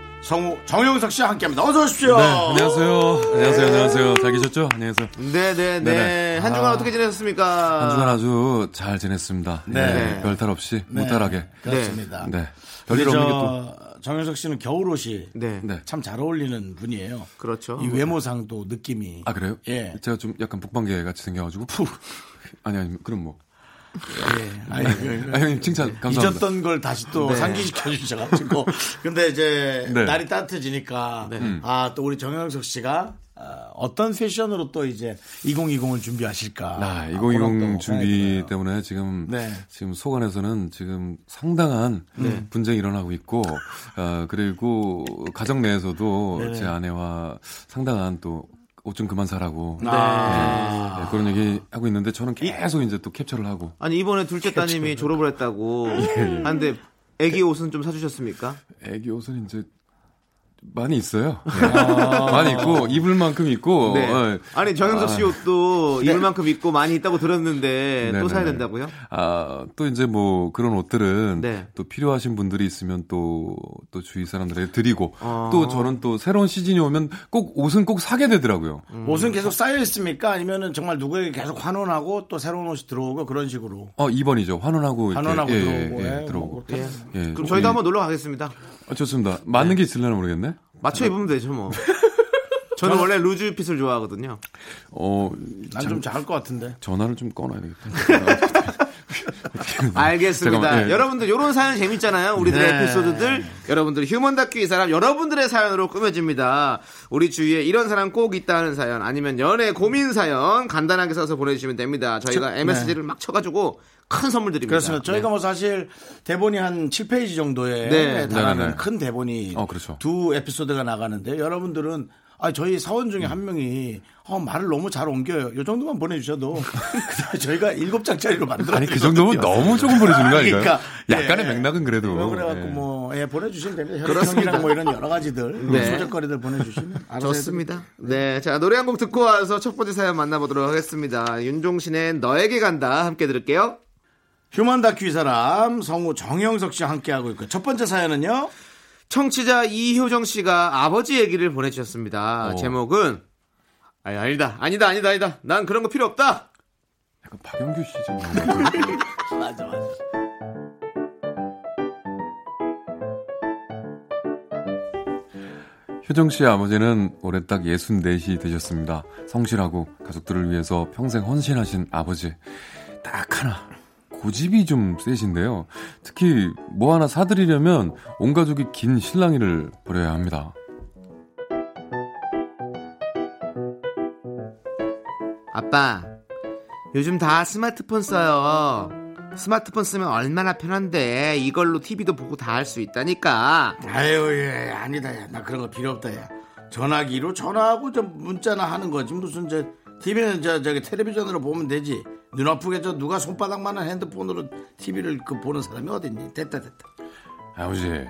Speaker 1: 성우 정영석 씨와 함께합니다. 어서 오십시오.
Speaker 5: 네 안녕하세요 안녕하세요 안녕하세요 잘 계셨죠 안녕하세요
Speaker 2: 네네네.
Speaker 5: 네 네.
Speaker 2: 한 주간
Speaker 5: 아.
Speaker 2: 어떻게 지내셨습니까?
Speaker 5: 한 주간 아주 잘 지냈습니다
Speaker 1: 네.
Speaker 5: 네, 별탈 없이 무탈하게
Speaker 1: 그렇습니다.
Speaker 5: 네
Speaker 1: 우리
Speaker 5: 별일 없는
Speaker 1: 게또저 정영석 씨는 겨울옷이
Speaker 2: 네.
Speaker 5: 네.
Speaker 1: 참 잘 어울리는 분이에요.
Speaker 2: 그렇죠.
Speaker 1: 이 외모상도 느낌이.
Speaker 5: 아 그래요?
Speaker 1: 예.
Speaker 5: 제가 좀 약간 북방개 같이 생겨가지고 푸 아니 아니 그럼 뭐
Speaker 1: 예. 아니, 그-
Speaker 5: 아, 형님 칭찬 감사합니다
Speaker 1: 잊었던 걸 다시 또
Speaker 2: 네.
Speaker 1: 상기시켜 주셔가지고. *laughs* 근데 이제
Speaker 5: 네.
Speaker 1: 날이 따뜻해지니까 아또 우리 정영석 씨가 아, 어떤 패션으로 또 이제 2020을 준비하실까.
Speaker 5: 아,
Speaker 1: 그런
Speaker 5: 또2020 준비. 때문에 지금
Speaker 1: 네.
Speaker 5: 지금 속안에서는 지금 상당한 분쟁이 일어나고 있고 어, 그리고 가정 내에서도
Speaker 1: 네.
Speaker 5: 제 아내와 상당한 또 옷 좀 그만 사라고.
Speaker 1: 아.
Speaker 5: 네, 그런 얘기 하고 있는데 저는 계속 이제 또 캡처를 하고.
Speaker 2: 아니 이번에 둘째 따님이 졸업을 했다고.
Speaker 5: 예,
Speaker 2: 하는데 애기 옷은 좀 사주셨습니까?
Speaker 5: 애기 옷은 이제 많이 있어요. 예. *laughs* 많이 있고 입을 만큼 있고
Speaker 2: 네.
Speaker 5: 어,
Speaker 2: 아니 정영석 씨 옷도 입을 만큼 입고 많이 있다고 들었는데 또
Speaker 5: 네네네.
Speaker 2: 사야 된다고요?
Speaker 5: 아, 또 이제 뭐 그런 옷들은
Speaker 2: 네.
Speaker 5: 또 필요하신 분들이 있으면 또, 또 주위 사람들에게 드리고
Speaker 2: 어.
Speaker 5: 또 저는 또 새로운 시즌이 오면 꼭 옷은 꼭 사게 되더라고요.
Speaker 2: 음.
Speaker 1: 옷은 계속 쌓여 있습니까? 아니면은 정말 누구에게 계속 환원하고 또 새로운 옷이 들어오고 그런 식으로.
Speaker 5: 어, 2번이죠. 환원하고. 이렇게,
Speaker 1: 환원하고
Speaker 5: 예,
Speaker 1: 들어오고.
Speaker 5: 예,
Speaker 1: 예,
Speaker 5: 예, 들어오고.
Speaker 1: 뭐
Speaker 2: 예.
Speaker 5: 예.
Speaker 2: 그럼 저희도
Speaker 5: 예.
Speaker 2: 한번 놀러 가겠습니다.
Speaker 5: 어, 좋습니다. 맞는 게 있을려나 모르겠네.
Speaker 2: 맞춰 입으면 되죠 뭐. *laughs* 저는 원래 루즈 핏을 좋아하거든요.
Speaker 5: 어,
Speaker 1: 난좀 작을 것 같은데.
Speaker 5: 전화를 좀 꺼놔야 되겠다. *laughs*
Speaker 2: 알겠습니다.
Speaker 5: 잠깐만, 예.
Speaker 2: 여러분들 이런 사연 재밌잖아요. 우리들의
Speaker 1: 네.
Speaker 2: 에피소드들 여러분들 휴먼 다큐 이 사람 여러분들의 사연으로 꾸며집니다. 우리 주위에 이런 사람 꼭 있다는 사연 아니면 연애 고민 사연 간단하게 써서 보내주시면 됩니다. 저희가
Speaker 1: 저-
Speaker 2: MSG를 막 쳐가지고 큰 선물 드립니다.
Speaker 1: 그렇습니다. 저희가
Speaker 2: 네.
Speaker 1: 뭐 사실 대본이 한 7페이지 정도에
Speaker 2: 네.
Speaker 1: 달하는
Speaker 5: 네네네.
Speaker 1: 큰 대본이
Speaker 5: 어, 그렇죠.
Speaker 1: 두 에피소드가 나가는데 여러분들은 아 저희 사원 중에 한 명이 어, 말을 너무 잘 옮겨요. 이 정도만 보내주셔도 *laughs* 저희가 일곱 장짜리로 만들어.
Speaker 5: 아니, 그 정도면 너무 조금 보내주는 거 아닌가요?
Speaker 1: 그러니까,
Speaker 5: 약간의
Speaker 1: 예.
Speaker 5: 맥락은 그래도.
Speaker 1: 그래갖고
Speaker 5: 예.
Speaker 1: 뭐 예, 보내주시면 됩니다.
Speaker 2: 그렇습니다.
Speaker 1: 뭐 이런 여러 가지들
Speaker 2: 네.
Speaker 1: 소적거리들 보내주시면
Speaker 2: 좋습니다. 네, 자 노래 한 곡 듣고 와서 첫 번째 사연 만나보도록 하겠습니다. 윤종신의 너에게 간다 함께 들을게요.
Speaker 1: 휴먼 다큐 이 사람 성우 정영석 씨와 함께하고 있고 첫 번째 사연은요.
Speaker 2: 청취자 이효정 씨가 아버지 얘기를 보내주셨습니다.
Speaker 5: 어.
Speaker 2: 제목은 아니, 아니다, 아니다, 아니다, 아니다. 난 그런 거 필요 없다.
Speaker 5: 약간 박영규 씨죠. *laughs*
Speaker 1: 맞아 맞아.
Speaker 5: 효정 씨의 아버지는 올해 딱 64시 되셨습니다. 성실하고 가족들을 위해서 평생 헌신하신 아버지. 딱 하나. 고집이 좀 세신데요. 특히 뭐 하나 사드리려면 온 가족이 긴 실랑이를 벌여야 합니다.
Speaker 2: 아빠, 요즘 다 스마트폰 써요. 스마트폰 쓰면 얼마나 편한데 이걸로 TV도 보고 다 할 수 있다니까.
Speaker 1: 아유, 예, 아니다, 야. 나 그런 거 필요 없다, 야. 전화기로 전화하고 좀 문자나 하는 거지. 무슨 저 TV는 저 저기 텔레비전으로 보면 되지. 눈 아프게 저 누가 손바닥만한 핸드폰으로 TV를 그 보는 사람이 어딨니? 됐다, 됐다.
Speaker 5: 아버지,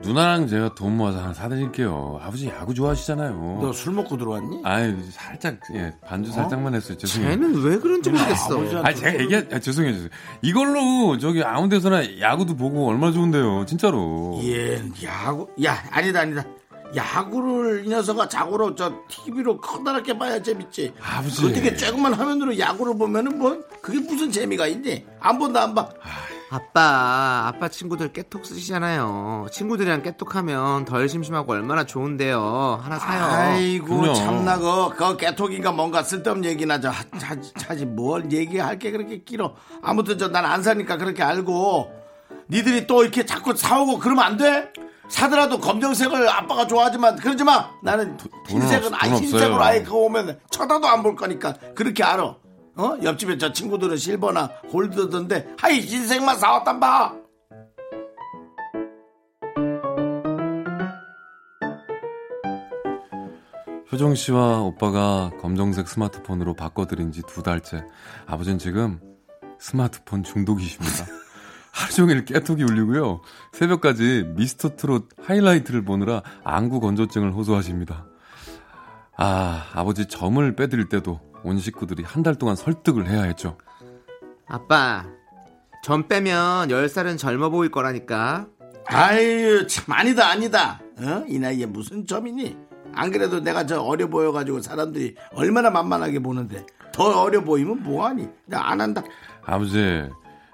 Speaker 5: 누나랑 제가 돈 모아서 하나 사드릴게요. 아버지 야구 좋아하시잖아요.
Speaker 1: 너 술 먹고 들어왔니?
Speaker 5: 아유, 살짝, 예, 반주 살짝만 했어요. 죄송해요.
Speaker 2: 쟤는 왜 그런지 모르겠어.
Speaker 1: 아버지한테
Speaker 5: 아, 제가 얘기, 아, 죄송해요, 죄송해요. 이걸로 저기 아무 데서나 야구도 보고 얼마나 좋은데요, 진짜로.
Speaker 1: 예, 야구, 야, 아니다, 아니다. 야구를 이 녀석아 자고로 저 TV로 커다랗게 봐야 재밌지.
Speaker 5: 아버지.
Speaker 1: 어떻게 조그만 화면으로 야구를 보면은 뭐 그게 무슨 재미가 있니? 안 본다 안 봐.
Speaker 2: 아빠, 아빠 친구들 깨톡 쓰시잖아요. 친구들이랑 깨톡하면 덜 심심하고 얼마나 좋은데요. 하나 사요.
Speaker 1: 아이고. 참나 그, 그 개톡인가 뭔가 쓸데없는 얘기나 저 하- 하지, 하지 뭘 얘기할 게 그렇게 길어 아무튼 저 난 안 사니까 그렇게 알고 니들이 또 이렇게 자꾸 사오고 그러면 안 돼? 사더라도 검정색을 아빠가 좋아하지만 그러지 마 나는 흰색은
Speaker 5: 없-
Speaker 1: 아예
Speaker 5: 돈
Speaker 1: 흰색으로. 아예 그거 오면 쳐다도 안 볼 거니까 그렇게 알아 어? 옆집에 저 친구들은 실버나 골드던데 하이 흰색만 사왔단 봐
Speaker 5: 효정 씨와 오빠가 검정색 스마트폰으로 바꿔드린 지 두 달째. 아버지는 지금 스마트폰 중독이십니다. *laughs* 하루 종일 깨톡이 울리고요. 새벽까지 미스터 트롯 하이라이트를 보느라 안구 건조증을 호소하십니다. 아, 아버지 점을 빼드릴 때도 온 식구들이 한 달 동안 설득을 해야 했죠.
Speaker 2: 아빠, 전 빼면 10살은 젊어 보일 거라니까.
Speaker 1: 아유 참 아니다 아니다 어? 이 나이에 무슨 점이니 안 그래도 내가 저 어려 보여가지고 사람들이 얼마나 만만하게 보는데 더 어려 보이면 뭐하니 나 안 한다
Speaker 5: 아버지,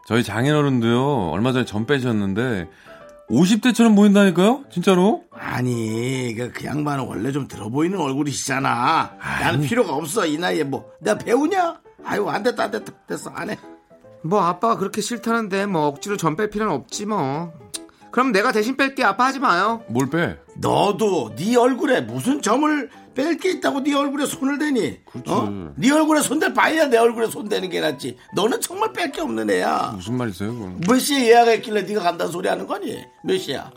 Speaker 5: 저희 장인어른도요, 얼마 전에 점 빼셨는데, 50대처럼 보인다니까요? 진짜로?
Speaker 1: 아니 그, 그 양반은 원래 좀 들어 보이는 얼굴이시잖아 나는 필요가 없어 이 나이에 뭐 내가 배우냐 아유 안 됐다 안 됐다 됐어 안 해
Speaker 2: 뭐 아빠가 그렇게 싫다는데 뭐 억지로 전뺄 필요는 없지 뭐. 그럼 내가 대신 뺄게. 아빠 하지 마요.
Speaker 5: 뭘 빼?
Speaker 1: 너도 네 얼굴에 무슨 점을 뺄 게 있다고 네 얼굴에 손을 대니 어? 네 얼굴에 손댈 바에야 내 얼굴에 손 대는 게 낫지 너는 정말 뺄 게 없는 애야
Speaker 5: 무슨 말이세요, 그건?
Speaker 1: 몇 시에 예약했길래 네가 간다는 소리 하는 거니? 몇 시야?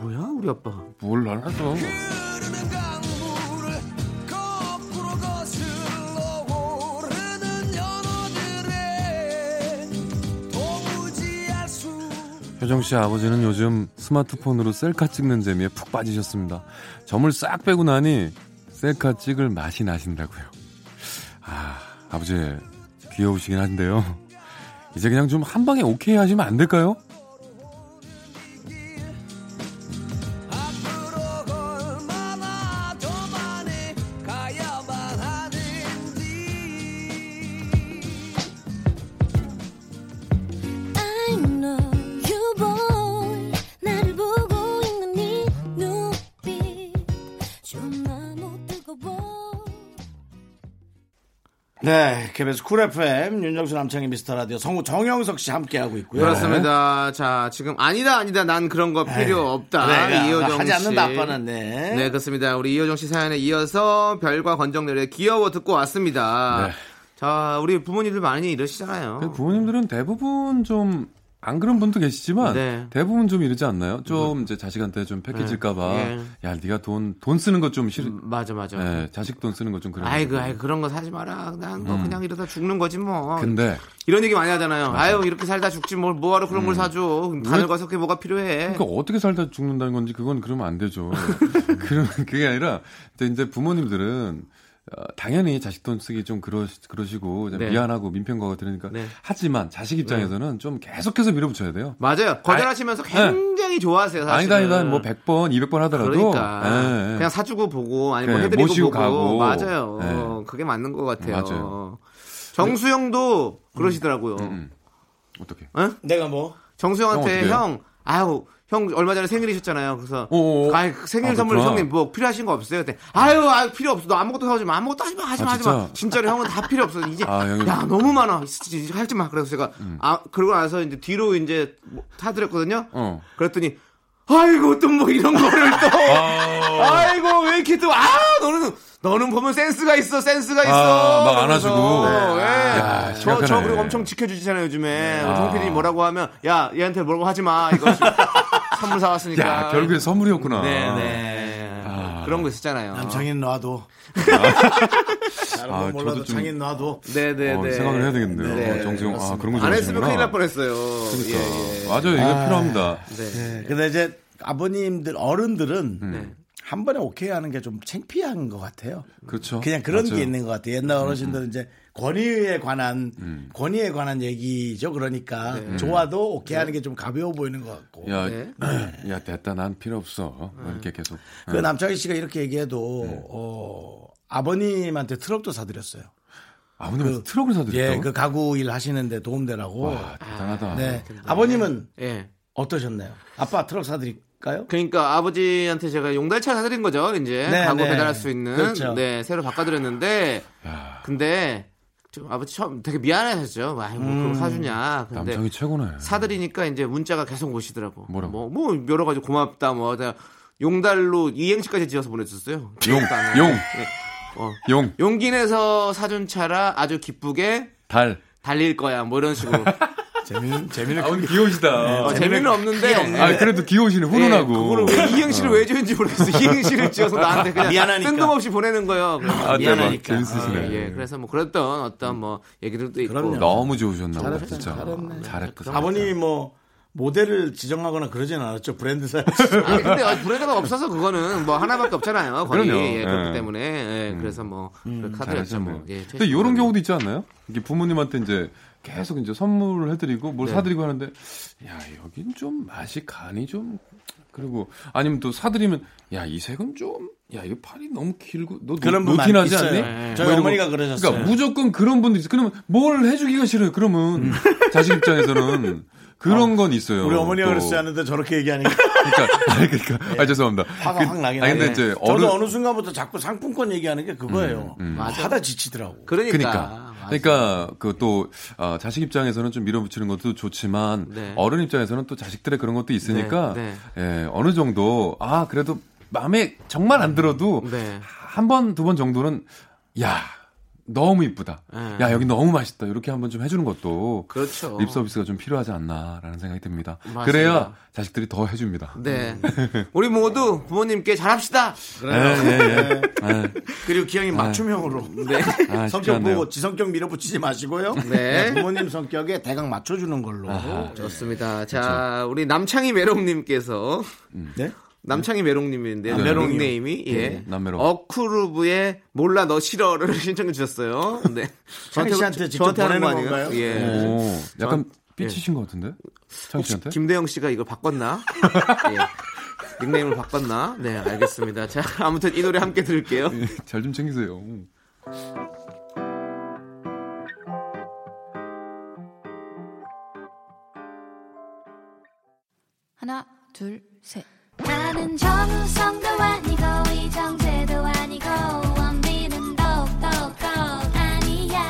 Speaker 2: 뭐야, 우리 아빠.
Speaker 5: 뭘 알아서. 효정 씨 아버지는 요즘 스마트폰으로 셀카 찍는 재미에 푹 빠지셨습니다. 점을 싹 빼고 나니 셀카 찍을 맛이 나신다고요. 아, 아버지 귀여우시긴 한데요. 이제 그냥 좀 한 방에 오케이 하시면 안 될까요?
Speaker 4: 네,
Speaker 1: KBS 쿨 FM 윤정수 남창희 미스터 라디오 성우 정영석 씨 함께 하고 있고요.
Speaker 2: 그렇습니다. 자, 지금 아니다, 아니다. 난 그런 거 필요 없다.
Speaker 1: 그래,
Speaker 2: 이효정
Speaker 1: 하지
Speaker 2: 씨.
Speaker 1: 않는다 아빠는 네.
Speaker 2: 네, 그렇습니다. 우리 이효정 씨 사연에 이어서 별과 건정들의 귀여워 듣고 왔습니다.
Speaker 5: 네.
Speaker 2: 자, 우리 부모님들 많이 이러시잖아요.
Speaker 5: 그 부모님들은 대부분 좀 안 그런 분도 계시지만
Speaker 2: 네.
Speaker 5: 대부분 좀 이러지 않나요? 좀 이제 자식한테 좀 폐 끼칠까봐
Speaker 2: 예.
Speaker 5: 야 네가 돈돈 쓰는 거 좀 싫어.
Speaker 2: 맞아, 맞아.
Speaker 5: 예, 자식 돈 쓰는 거 좀 그래.
Speaker 2: 아이고, 아이고, 그런 거 사지 마라. 난뭐 그냥 이러다 죽는 거지 뭐.
Speaker 5: 음. 근데
Speaker 2: 이런 얘기 많이 하잖아요. 아유, 이렇게 살다 죽지 뭘 뭐하러 그런 걸 사줘. 가늘가서 그게 뭐가 필요해.
Speaker 5: 음. 그러니까 어떻게 살다 죽는다는 건지 그건 그러면 안 되죠. *laughs* 그런 그게 아니라 이제 부모님들은 어, 당연히 자식 돈 쓰기 좀 그러 그러시고
Speaker 2: 네.
Speaker 5: 미안하고 민폐인거가 들으니까
Speaker 2: 네.
Speaker 5: 하지만 자식 입장에서는 좀 계속해서 밀어붙여야 돼요.
Speaker 2: 맞아요. 거절하시면서 굉장히 좋아하세요. 사실은.
Speaker 5: 아니다 아니다 뭐 100번 200번 하더라도
Speaker 2: 그러니까
Speaker 5: 예, 예.
Speaker 2: 그냥 사주고 보고 아니면
Speaker 5: 그래,
Speaker 2: 해드리고
Speaker 5: 모시고
Speaker 2: 보고
Speaker 5: 가고.
Speaker 2: 맞아요.
Speaker 5: 네.
Speaker 2: 그게 맞는 것 같아요.
Speaker 5: 맞아요.
Speaker 2: 정수영도 그러시더라고요.
Speaker 5: 음. 어떻게?
Speaker 2: 어?
Speaker 1: 내가 뭐
Speaker 2: 정수영한테
Speaker 5: 형
Speaker 2: 형, 아유 형 얼마 전에 생일이셨잖아요. 그래서
Speaker 5: 어어.
Speaker 2: 아이 생일
Speaker 5: 아,
Speaker 2: 선물
Speaker 5: 그렇구나.
Speaker 2: 형님 뭐 필요하신 거 없어요? 그때 아유 아유 필요 없어. 너 아무것도 사오지 마. 아무것도 하지 마. 하지 마.
Speaker 5: 아,
Speaker 2: 하지 마.
Speaker 5: 진짜?
Speaker 2: 진짜로 형은 다 필요 없어. 이제 *laughs*
Speaker 5: 아.
Speaker 2: 야 너무 많아. 하지 마. 그래서 제가 아 그러고 나서 이제 뒤로 이제 뭐 타드렸거든요.
Speaker 5: 어.
Speaker 2: 그랬더니 아이고 또 뭐 이런 거를 또 *laughs* 아이고 왜 이렇게 또 아 너는 너는 보면 센스가 있어 센스가 있어
Speaker 5: 아, 막안
Speaker 2: 그러면서,
Speaker 5: 하시고.
Speaker 2: 예.
Speaker 5: 야,
Speaker 2: 저. 그리고 엄청 지켜주시잖아요 요즘에
Speaker 5: 아.
Speaker 2: 정 PD님 뭐라고 하면 야 얘한테 뭐라고 하지 마 이거 *laughs* 선물 사왔으니까
Speaker 5: 야 결국에 선물이었구나.
Speaker 2: 네 네
Speaker 5: 아.
Speaker 2: 그런 거 있었잖아요
Speaker 1: 남창인 놔도
Speaker 5: 아,
Speaker 1: 건 몰라도 창인 놔도
Speaker 2: 네네네
Speaker 5: 어, 생각을 해야 되겠네요.
Speaker 2: 네.
Speaker 5: 어, 정수영 아 그런
Speaker 2: 거안 했으면. 큰일 날 뻔했어요
Speaker 5: 그러니까.
Speaker 2: 예, 예.
Speaker 5: 맞아요 이거 필요합니다.
Speaker 2: 네.
Speaker 1: 근데 이제 아버님들 어른들은
Speaker 5: 음.
Speaker 1: 한 번에 오케이 하는 게 좀 창피한 것 같아요.
Speaker 5: 그렇죠.
Speaker 1: 그냥 그런
Speaker 5: 맞아요. 음,
Speaker 1: 게 있는 것 같아요. 옛날 어르신들은 이제 권위에 관한 권위에 관한 얘기죠. 그러니까 좋아도 오케이 하는 게 좀 가벼워 보이는 것 같고.
Speaker 5: 야,
Speaker 2: 네.
Speaker 5: 야 됐다 난 필요 없어. 뭐 이렇게 계속.
Speaker 1: 그 남창희 씨가 이렇게 얘기해도
Speaker 5: 네.
Speaker 1: 어, 아버님한테 트럭도 사드렸어요.
Speaker 5: 아버님 트럭을 사드렸다고?
Speaker 1: 예, 그 가구 일 하시는데 도움되라고.
Speaker 5: 와 대단하다.
Speaker 1: 네. 아버님은
Speaker 2: 예.
Speaker 1: 어떠셨나요? 아빠 트럭 사드릴 까요?
Speaker 2: 그러니까 아버지한테 제가 용달차 사드린 거죠. 이제
Speaker 1: 네,
Speaker 2: 가구
Speaker 1: 네.
Speaker 2: 배달할 수 있는
Speaker 1: 그렇죠.
Speaker 2: 네 새로 바꿔드렸는데
Speaker 5: 야,
Speaker 2: 근데 좀 아버지 처음 되게 미안해하셨죠. 와, 뭐
Speaker 1: 음.
Speaker 2: 그거 사주냐. 근데
Speaker 5: 남성이 최고네.
Speaker 2: 사드리니까 이제 문자가 계속 오시더라고.
Speaker 5: 뭐라고?
Speaker 2: 뭐, 뭐 여러 가지 고맙다 뭐 용달로 이행시까지 지어서 보내줬어요.
Speaker 5: 용. 용,
Speaker 2: 네. 어.
Speaker 5: 용,
Speaker 2: 용기 내서 사준 차라 아주 기쁘게
Speaker 5: 달.
Speaker 2: 달릴 거야. 뭐 이런 식으로. *laughs*
Speaker 1: 재미는 재미는
Speaker 5: 아, 오늘 귀여우시다.
Speaker 2: 어, 재미는 없는데.
Speaker 5: 아, 그래도 귀여우시네, 훈훈하고.
Speaker 2: 네, 그거를 왜 이행시를 왜 지은지 모르겠어. *laughs* 이행시를 지어서 나한테 그냥
Speaker 1: 미안하니까.
Speaker 2: 뜬금없이 보내는 거예요.
Speaker 5: 아.
Speaker 1: 미안하니까.
Speaker 5: 재밌으시네.
Speaker 2: 아, 예, 그래서 뭐 그랬던 어떤 뭐 얘기들도 있고.
Speaker 1: 그럼요.
Speaker 5: 너무 좋으셨나 보다, 진짜.
Speaker 1: 잘했네.
Speaker 5: 잘했다.
Speaker 1: 아버님이 뭐 모델을 지정하거나 그러진 않았죠. 브랜드사.
Speaker 2: 아 근데 어, 브랜드가 없어서 그거는 뭐 하나밖에 없잖아요. 거의
Speaker 5: 그럼요.
Speaker 2: 예, 그렇기
Speaker 5: 예.
Speaker 2: 때문에 예, 그래서 뭐 그렇게 하더랬죠. 뭐.
Speaker 5: 잘하셨네요.
Speaker 2: 예,
Speaker 5: 근데 이런 경우도 있지 않나요? 이게 부모님한테 이제 계속 이제 선물을 해드리고 뭘
Speaker 2: 네.
Speaker 5: 사드리고 하는데, 야, 여긴 좀 맛이 간이 좀, 그리고 아니면 또 사드리면, 야, 이 색은 좀, 야, 이거 팔이 너무 길고, 너
Speaker 1: 그런
Speaker 5: 노,
Speaker 1: 분
Speaker 5: 노티나지
Speaker 1: 있어요.
Speaker 5: 않니?
Speaker 1: 네. 저희
Speaker 5: 뭐 이러고.
Speaker 1: 어머니가 그러셨어요.
Speaker 5: 그러니까 무조건 그런 분들 있어요. 그러면 뭘 해주기가 싫어요. 그러면 *laughs* 자식 입장에서는 그런 건 있어요.
Speaker 1: 우리 어머니가
Speaker 5: 또.
Speaker 1: 그랬어요 하는데 저렇게 얘기하니까 *laughs*
Speaker 5: 그러니까, 아니, 그러니까, 아, 죄송합니다.
Speaker 1: 화가 확 나긴
Speaker 5: 아니, 근데
Speaker 1: 하네.
Speaker 5: 이제
Speaker 1: 저도
Speaker 5: 어른,
Speaker 1: 어느 순간부터 자꾸 상품권 얘기하는 게 그거예요.
Speaker 2: 맞아.
Speaker 1: 하다 지치더라고.
Speaker 2: 그러니까.
Speaker 5: 그러니까. 그러니까 그또 어, 자식 입장에서는 좀 밀어붙이는 것도 좋지만
Speaker 2: 네.
Speaker 5: 어른 입장에서는 또 자식들의 그런 것도 있으니까
Speaker 2: 네,
Speaker 5: 예, 어느 정도 아 그래도 마음에 정말 안 들어도
Speaker 2: 네.
Speaker 5: 한번두번 정도는 야 너무 이쁘다.
Speaker 2: 네.
Speaker 5: 야 여기 너무 맛있다. 이렇게 한번 좀 해주는 것도
Speaker 2: 그렇죠.
Speaker 5: 립 서비스가 좀 필요하지 않나라는 생각이 듭니다.
Speaker 2: 맞습니다.
Speaker 5: 그래야 자식들이 더 해줍니다.
Speaker 2: 네. *laughs* 우리 모두 부모님께 잘합시다.
Speaker 5: 예, 예, 예. *laughs* 예.
Speaker 1: 그리고 기왕이 맞춤형으로
Speaker 2: 네.
Speaker 5: 아,
Speaker 1: 성격. 보고 지성격 밀어붙이지 마시고요.
Speaker 2: 네.
Speaker 1: 부모님 성격에 대강 맞춰주는 걸로.
Speaker 2: 좋습니다. 자, 우리 남창희 메롱님께서
Speaker 1: 네?
Speaker 2: 남창희 메롱님인데요.
Speaker 1: 아, 메롱이요.
Speaker 2: 닉네임이 예.
Speaker 5: 네, 남메롱.
Speaker 2: 어쿠르브의 몰라 너 싫어를 *laughs* 신청해 주셨어요. 네. *laughs*
Speaker 1: 창희 씨한테 직접
Speaker 2: 하는 거
Speaker 1: 보내는
Speaker 2: 아니에요?
Speaker 1: 건가요?
Speaker 2: 예.
Speaker 5: 오, 약간
Speaker 2: 전-
Speaker 5: 삐치신 것 같은데? 창희
Speaker 2: 혹시
Speaker 5: 씨한테?
Speaker 2: 김대영 씨가 이걸 바꿨나? *laughs* 예. 닉네임을 바꿨나? 네, 알겠습니다. 자, 아무튼 이 노래 함께 들을게요.
Speaker 5: 잘 좀 챙기세요.
Speaker 6: 하나, 둘, 셋.
Speaker 4: 나는 정우성도 아니고 이정재도 아니고 원빈은 더욱더 아니야.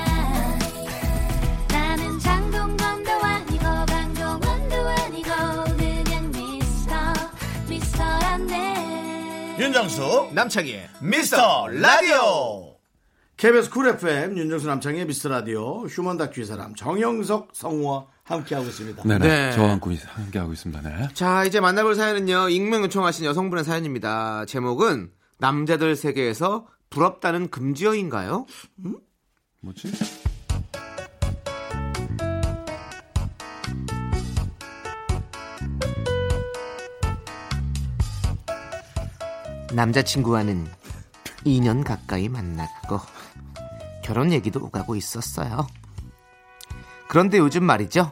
Speaker 4: 나는 장동건도 아니고 강동원도 아니고 그냥 미스터 미스터란데.
Speaker 1: 윤정수
Speaker 2: 남창희의
Speaker 1: 미스터 라디오. KBS 쿨 FM 윤정수 남창의 미스터 라디오 human 다큐의 사람 정영석 성우와 함께하고 있습니다.
Speaker 5: 네네.
Speaker 2: 네.
Speaker 5: 저와 함께, 함께하고 있습니다. 네.
Speaker 2: 자, 이제 만나볼 사연은요. 익명 요청하신 여성분의 사연입니다. 제목은 남자들 세계에서 부럽다는 금지어인가요?
Speaker 5: 뭐지?
Speaker 2: 남자친구와는 2년 가까이 만났고 결혼 얘기도 오가고 있었어요. 그런데 요즘 말이죠.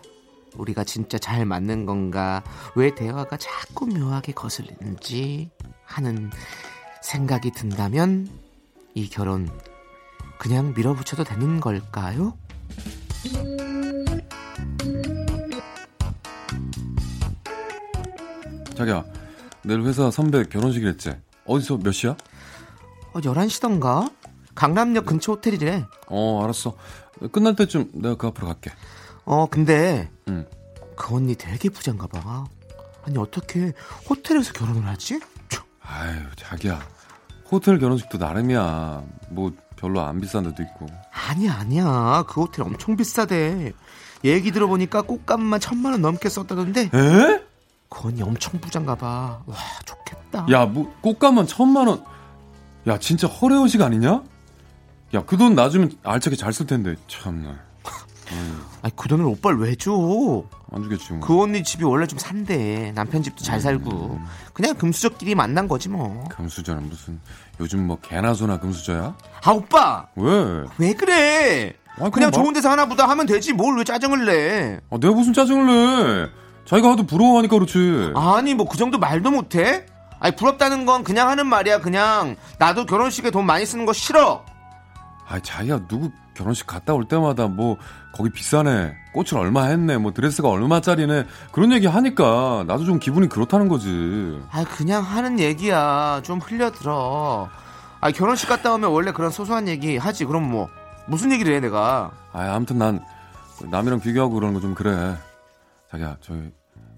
Speaker 2: 우리가 진짜 잘 맞는 건가? 왜 대화가 자꾸 묘하게 거슬리는지 하는 생각이 든다면 이 결혼 그냥 밀어붙여도 되는 걸까요?
Speaker 5: 자기야, 내일 회사 선배 결혼식이랬지? 어디서 몇 시야?
Speaker 2: 어, 11시던가? 강남역 근처 호텔이래.
Speaker 5: 어, 알았어. 끝날 때쯤 내가 그 앞으로 갈게.
Speaker 2: 어, 근데
Speaker 5: 응.
Speaker 2: 그 언니 되게 부자인가 봐. 아니 어떻게 호텔에서 결혼을 하지? 참,
Speaker 5: 아유, 자기야. 호텔 결혼식도 나름이야. 뭐 별로 안 비싼 데도 있고.
Speaker 2: 아니야 아니야 그 호텔 엄청 비싸대. 얘기 들어보니까 꽃값만 천만 원 넘게 썼다던데
Speaker 5: 에?
Speaker 2: 그 언니 엄청 부자인가 봐. 와 좋겠다.
Speaker 5: 야, 뭐 꽃가만 천만 원. 야, 진짜 허례허식 아니냐? 야, 그 돈 놔주면 알차게 잘 쓸 텐데. 참나. *laughs*
Speaker 2: 아니 그 돈을 오빠를 왜 줘?
Speaker 5: 안 주겠지 뭐.
Speaker 2: 그 언니 집이 원래 좀 산대. 남편 집도 잘 살고. 그냥 금수저끼리 만난 거지 뭐.
Speaker 5: 금수저는 무슨 요즘 뭐 개나 소나 금수저야?
Speaker 2: 아 오빠
Speaker 5: 왜?
Speaker 2: 왜 그래?
Speaker 5: 아,
Speaker 2: 그냥
Speaker 5: 막-
Speaker 2: 좋은 데서 하나 보다 하면 되지 뭘 왜 짜증을 내?
Speaker 5: 아, 내가 무슨 짜증을 내? 자기가 하도 부러워하니까 그렇지.
Speaker 2: 아니 뭐 그 정도 말도 못해? 아니 부럽다는 건 그냥 하는 말이야 그냥 나도 결혼식에 돈 많이 쓰는 거 싫어
Speaker 5: 아, 자기가 누구 결혼식 갔다 올 때마다 뭐 거기 비싸네, 꽃을 얼마 했네, 뭐 드레스가 얼마짜리네 그런 얘기 하니까 나도 좀 기분이 그렇다는 거지.
Speaker 2: 아 그냥 하는 얘기야 좀 흘려 들어 아 결혼식 갔다 오면 원래 그런 소소한 얘기 하지 그럼 뭐 무슨 얘기를 해 내가
Speaker 5: 아, 아무튼 난 남이랑 비교하고 그러는 거 좀 그래. 자기야, 저희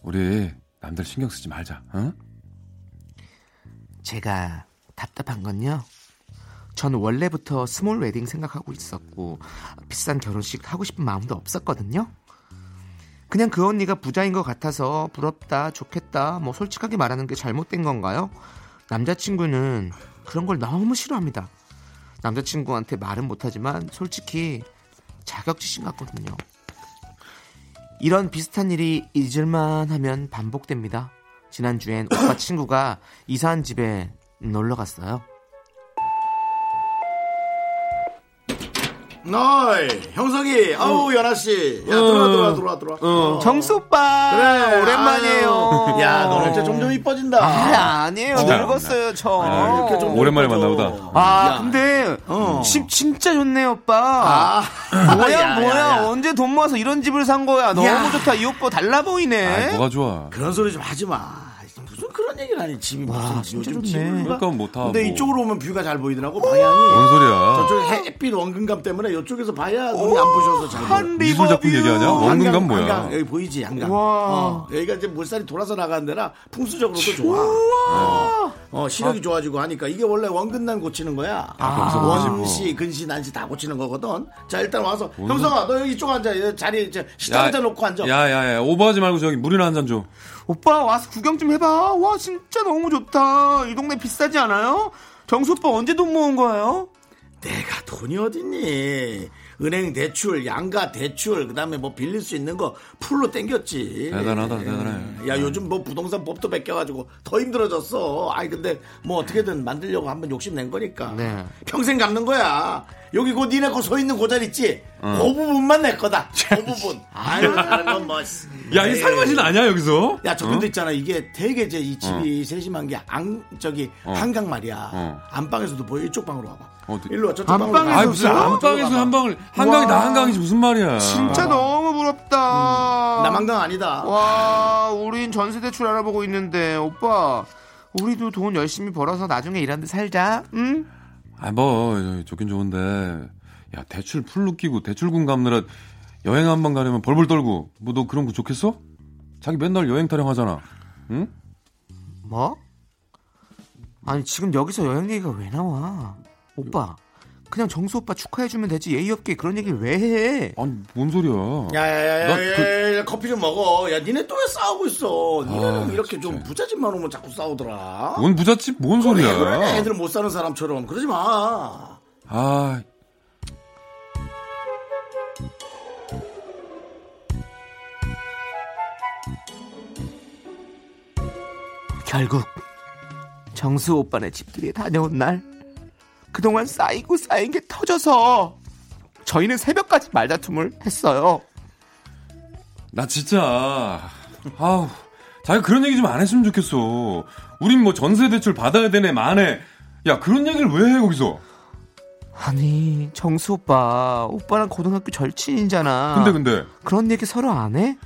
Speaker 5: 우리 남들 신경 쓰지 말자. 응?
Speaker 2: 제가 답답한 건요 전 원래부터 small wedding 생각하고 있었고 비싼 결혼식 하고 싶은 마음도 없었거든요. 그냥 그 언니가 부자인 것 같아서 부럽다 좋겠다 뭐 솔직하게 말하는 게 잘못된 건가요? 남자친구는 그런 걸 너무 싫어합니다. 남자친구한테 말은 못하지만 솔직히 자격지심 같거든요. 이런 비슷한 일이 잊을만 하면 반복됩니다. 지난주엔 오빠 친구가 이사한 집에 놀러 갔어요
Speaker 1: 너이 형석이 아우 연아 씨, 야 들어와 들어와 들어와 들어와. 어.
Speaker 2: 정수 오빠
Speaker 1: 그래
Speaker 2: 오랜만이에요.
Speaker 1: 야 너는 진짜 점점 이뻐진다.
Speaker 2: 아, 아니에요
Speaker 5: 진짜.
Speaker 2: 늙었어요 저
Speaker 1: 아, 이렇게 좀
Speaker 5: 오랜만에. 만나보다.
Speaker 2: 아
Speaker 1: 야.
Speaker 2: 근데
Speaker 1: 어.
Speaker 2: 집 진짜 좋네 오빠
Speaker 1: 아
Speaker 2: 뭐야
Speaker 1: 야,
Speaker 2: 뭐야
Speaker 1: 야, 야.
Speaker 2: 언제 돈 모아서 이런 집을 산 거야 너무
Speaker 1: 야.
Speaker 2: 좋다 이 오빠 달라 보이네
Speaker 5: 아, 뭐가 좋아?
Speaker 1: 그런 소리 좀 하지 마. 그런 얘기를 하니 집이
Speaker 2: 와,
Speaker 1: 무슨 요즘. 집을
Speaker 5: 그러니까 못하고.
Speaker 1: 근데 이쪽으로 오면 뷰가 잘 보이더라고 방향이.
Speaker 5: 뭔 소리야?
Speaker 1: 저쪽에 햇빛 원근감 때문에 이쪽에서 봐야 눈이 안 부셔서 잘 보여.
Speaker 2: 한
Speaker 5: 미술 작품. 얘기하냐?
Speaker 1: 어,
Speaker 5: 원근감 뭐야?
Speaker 1: 한강, 여기 보이지 한강.
Speaker 2: 와.
Speaker 1: 어, 여기가 이제 물살이 돌아서 나가는 데라 풍수적으로도 좋아. 어, 어, 시력이 좋아지고 하니까 이게 원래 원근난 고치는 거야. 원시, 근시, 난시 다 고치는 거거든. 자 일단 와서 형성아 너 여기 이쪽 앉아. 여기 자리 이제 식탁 앉아 놓고 앉아.
Speaker 5: 야야야 오버하지 말고 저기 물이나 한 잔 줘.
Speaker 2: 오빠 와서 구경 좀 해봐 와 진짜 너무 좋다 이 동네 비싸지 않아요? 정수 오빠 언제 돈 모은 거예요?
Speaker 1: 내가 돈이 어딨니? 은행 대출, 양가 대출, 그다음에 뭐 빌릴 수 있는 거 풀로 땡겼지.
Speaker 5: 대단하다, 대단해.
Speaker 1: 야 요즘 뭐 부동산 법도 뺏겨가지고 더 힘들어졌어. 아니 근데 뭐 어떻게든 만들려고 한번 욕심 낸 거니까.
Speaker 2: 네.
Speaker 1: 평생 갚는 거야. 여기 그 니네 거서 있는 그 자리 있지? 그 부분만 내 거다. *laughs* 그 부분. 아유 다른 건 뭐.
Speaker 5: 야 이 살맛이 나냐 여기서?
Speaker 1: 야, 저
Speaker 5: 어?
Speaker 1: 근데 있잖아. 이게 되게 이제 이 집이 세심한 게 안, 저기,
Speaker 5: 어.
Speaker 1: 한강 말이야.
Speaker 5: 어.
Speaker 1: 안방에서도 보여. 이쪽 방으로 와봐.
Speaker 5: 어디?
Speaker 1: 일로 와, 저쪽
Speaker 2: 안방에서
Speaker 1: 방으로.
Speaker 5: 아 무슨? 안방에서 한 방을 한강이 다 한강이지 무슨 말이야?
Speaker 2: 진짜 너무 부럽다
Speaker 1: 남한강 아니다.
Speaker 2: 와, 우린 전세 대출 알아보고 있는데 오빠, 우리도 돈 열심히 벌어서 나중에 일하는데 살자. 응?
Speaker 5: 아 뭐 좋긴 좋은데 야 대출 풀로 끼고 대출금 갚느라 여행 한 번 가려면 벌벌 떨고 뭐 너 그런 거 좋겠어? 자기 맨날 여행 타령하잖아. 응?
Speaker 2: 뭐? 아니 지금 여기서 여행 얘기가 왜 나와? 오빠, 그냥 정수 오빠 축하해주면 되지 예의 없게 그런 얘기를 왜 해?
Speaker 5: 아니 뭔 소리야?
Speaker 1: 야야야야,
Speaker 5: 나 그-
Speaker 1: 야, 커피 좀 먹어. 야, 니네 또 왜 싸우고 있어? 니네는
Speaker 5: 아,
Speaker 1: 이렇게 좀 부잣집만 오면 자꾸 싸우더라.
Speaker 5: 뭔 부잣집
Speaker 1: 뭔왜 그래?
Speaker 5: 소리야?
Speaker 1: 애들 못 사는 사람처럼 그러지 마.
Speaker 5: 아
Speaker 2: 결국 정수 오빠네 집들이 다녀온 날 그동안 쌓이고 쌓인 게 터져서 저희는 새벽까지 말다툼을 했어요.
Speaker 5: 나 진짜 아우 자기 그런 얘기 좀 안 했으면 좋겠어. 우린 뭐 전세 대출 받아야 되네 만에 야 그런 얘기를 왜 해 거기서?
Speaker 2: 아니 정수 오빠 오빠랑 고등학교 절친이잖아.
Speaker 5: 근데 근데
Speaker 2: 그런 얘기 서로 안 해?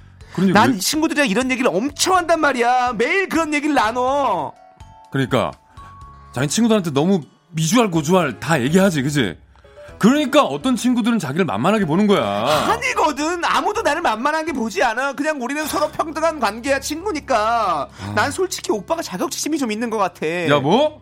Speaker 2: 난
Speaker 5: 왜-
Speaker 2: 이 친구들이랑 이런 얘기를 엄청 한단 말이야. 매일 그런 얘기를 나눠.
Speaker 5: 그러니까 자기 친구들한테 너무 미주알 고주알 다 얘기하지 그지? 그러니까 어떤 친구들은 자기를 만만하게 보는 거야.
Speaker 2: 아니거든. 아무도 나를 만만하게 보지 않아. 그냥 우리는 서로 평등한 관계야. 친구니까. 난 솔직히 오빠가 자격지심이 좀 있는 것 같아.
Speaker 5: 야 뭐?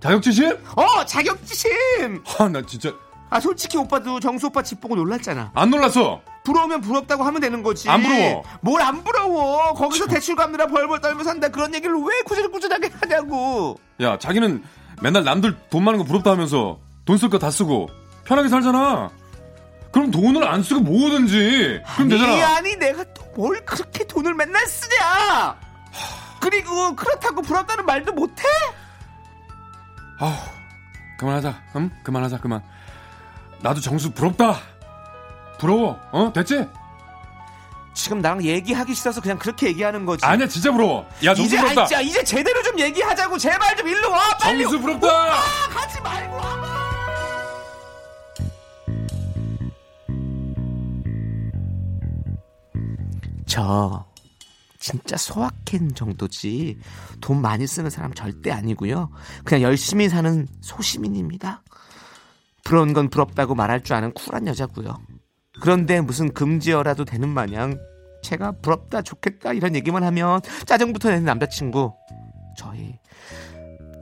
Speaker 5: 자격지심?
Speaker 2: 어, 자격지심.
Speaker 5: 아 나 진짜
Speaker 2: 아, 솔직히 오빠도 정수 오빠 집 보고 놀랐잖아.
Speaker 5: 안 놀랐어.
Speaker 2: 부러우면 부럽다고 하면 되는 거지.
Speaker 5: 안 부러워.
Speaker 2: 뭘 안 부러워. 거기서 대출 갚느라 벌벌 떨면서 산다. 그런 얘기를 왜 구질구질하게 하냐고.
Speaker 5: 야 자기는 맨날 남들 돈 많은 거 부럽다 하면서 돈 쓸 거 다 쓰고 편하게 살잖아. 그럼 돈을 안 쓰고 뭐든지. 그럼
Speaker 2: 아니
Speaker 5: 되잖아.
Speaker 2: 아니 내가 또 뭘 그렇게 돈을 맨날 쓰냐? 그리고 그렇다고 부럽다는 말도 못해?
Speaker 5: 아우, 그만하자. 응? 그만하자. 그만. 나도 정수 부럽다. 부러워. 어? 됐지?
Speaker 2: 지금 나랑 얘기하기 싫어서 그냥 그렇게 얘기하는 거지.
Speaker 5: 아니야, 진짜 부러워. 야, 정수
Speaker 2: 이제
Speaker 5: 부럽다.
Speaker 2: 아, 진짜 이제 제대로 좀 얘기하자고 제발 좀 일로 와 빨리.
Speaker 5: 정수 부럽다.
Speaker 2: 아, 가지 말고 와봐. 저 진짜 소확행 정도지 돈 많이 쓰는 사람 절대 아니고요. 그냥 열심히 사는 소시민입니다. 부러운 건 부럽다고 말할 줄 아는 쿨한 여자고요. 그런데 무슨 금지어라도 되는 마냥 제가 부럽다 좋겠다 이런 얘기만 하면 짜증부터 내는 남자친구 저희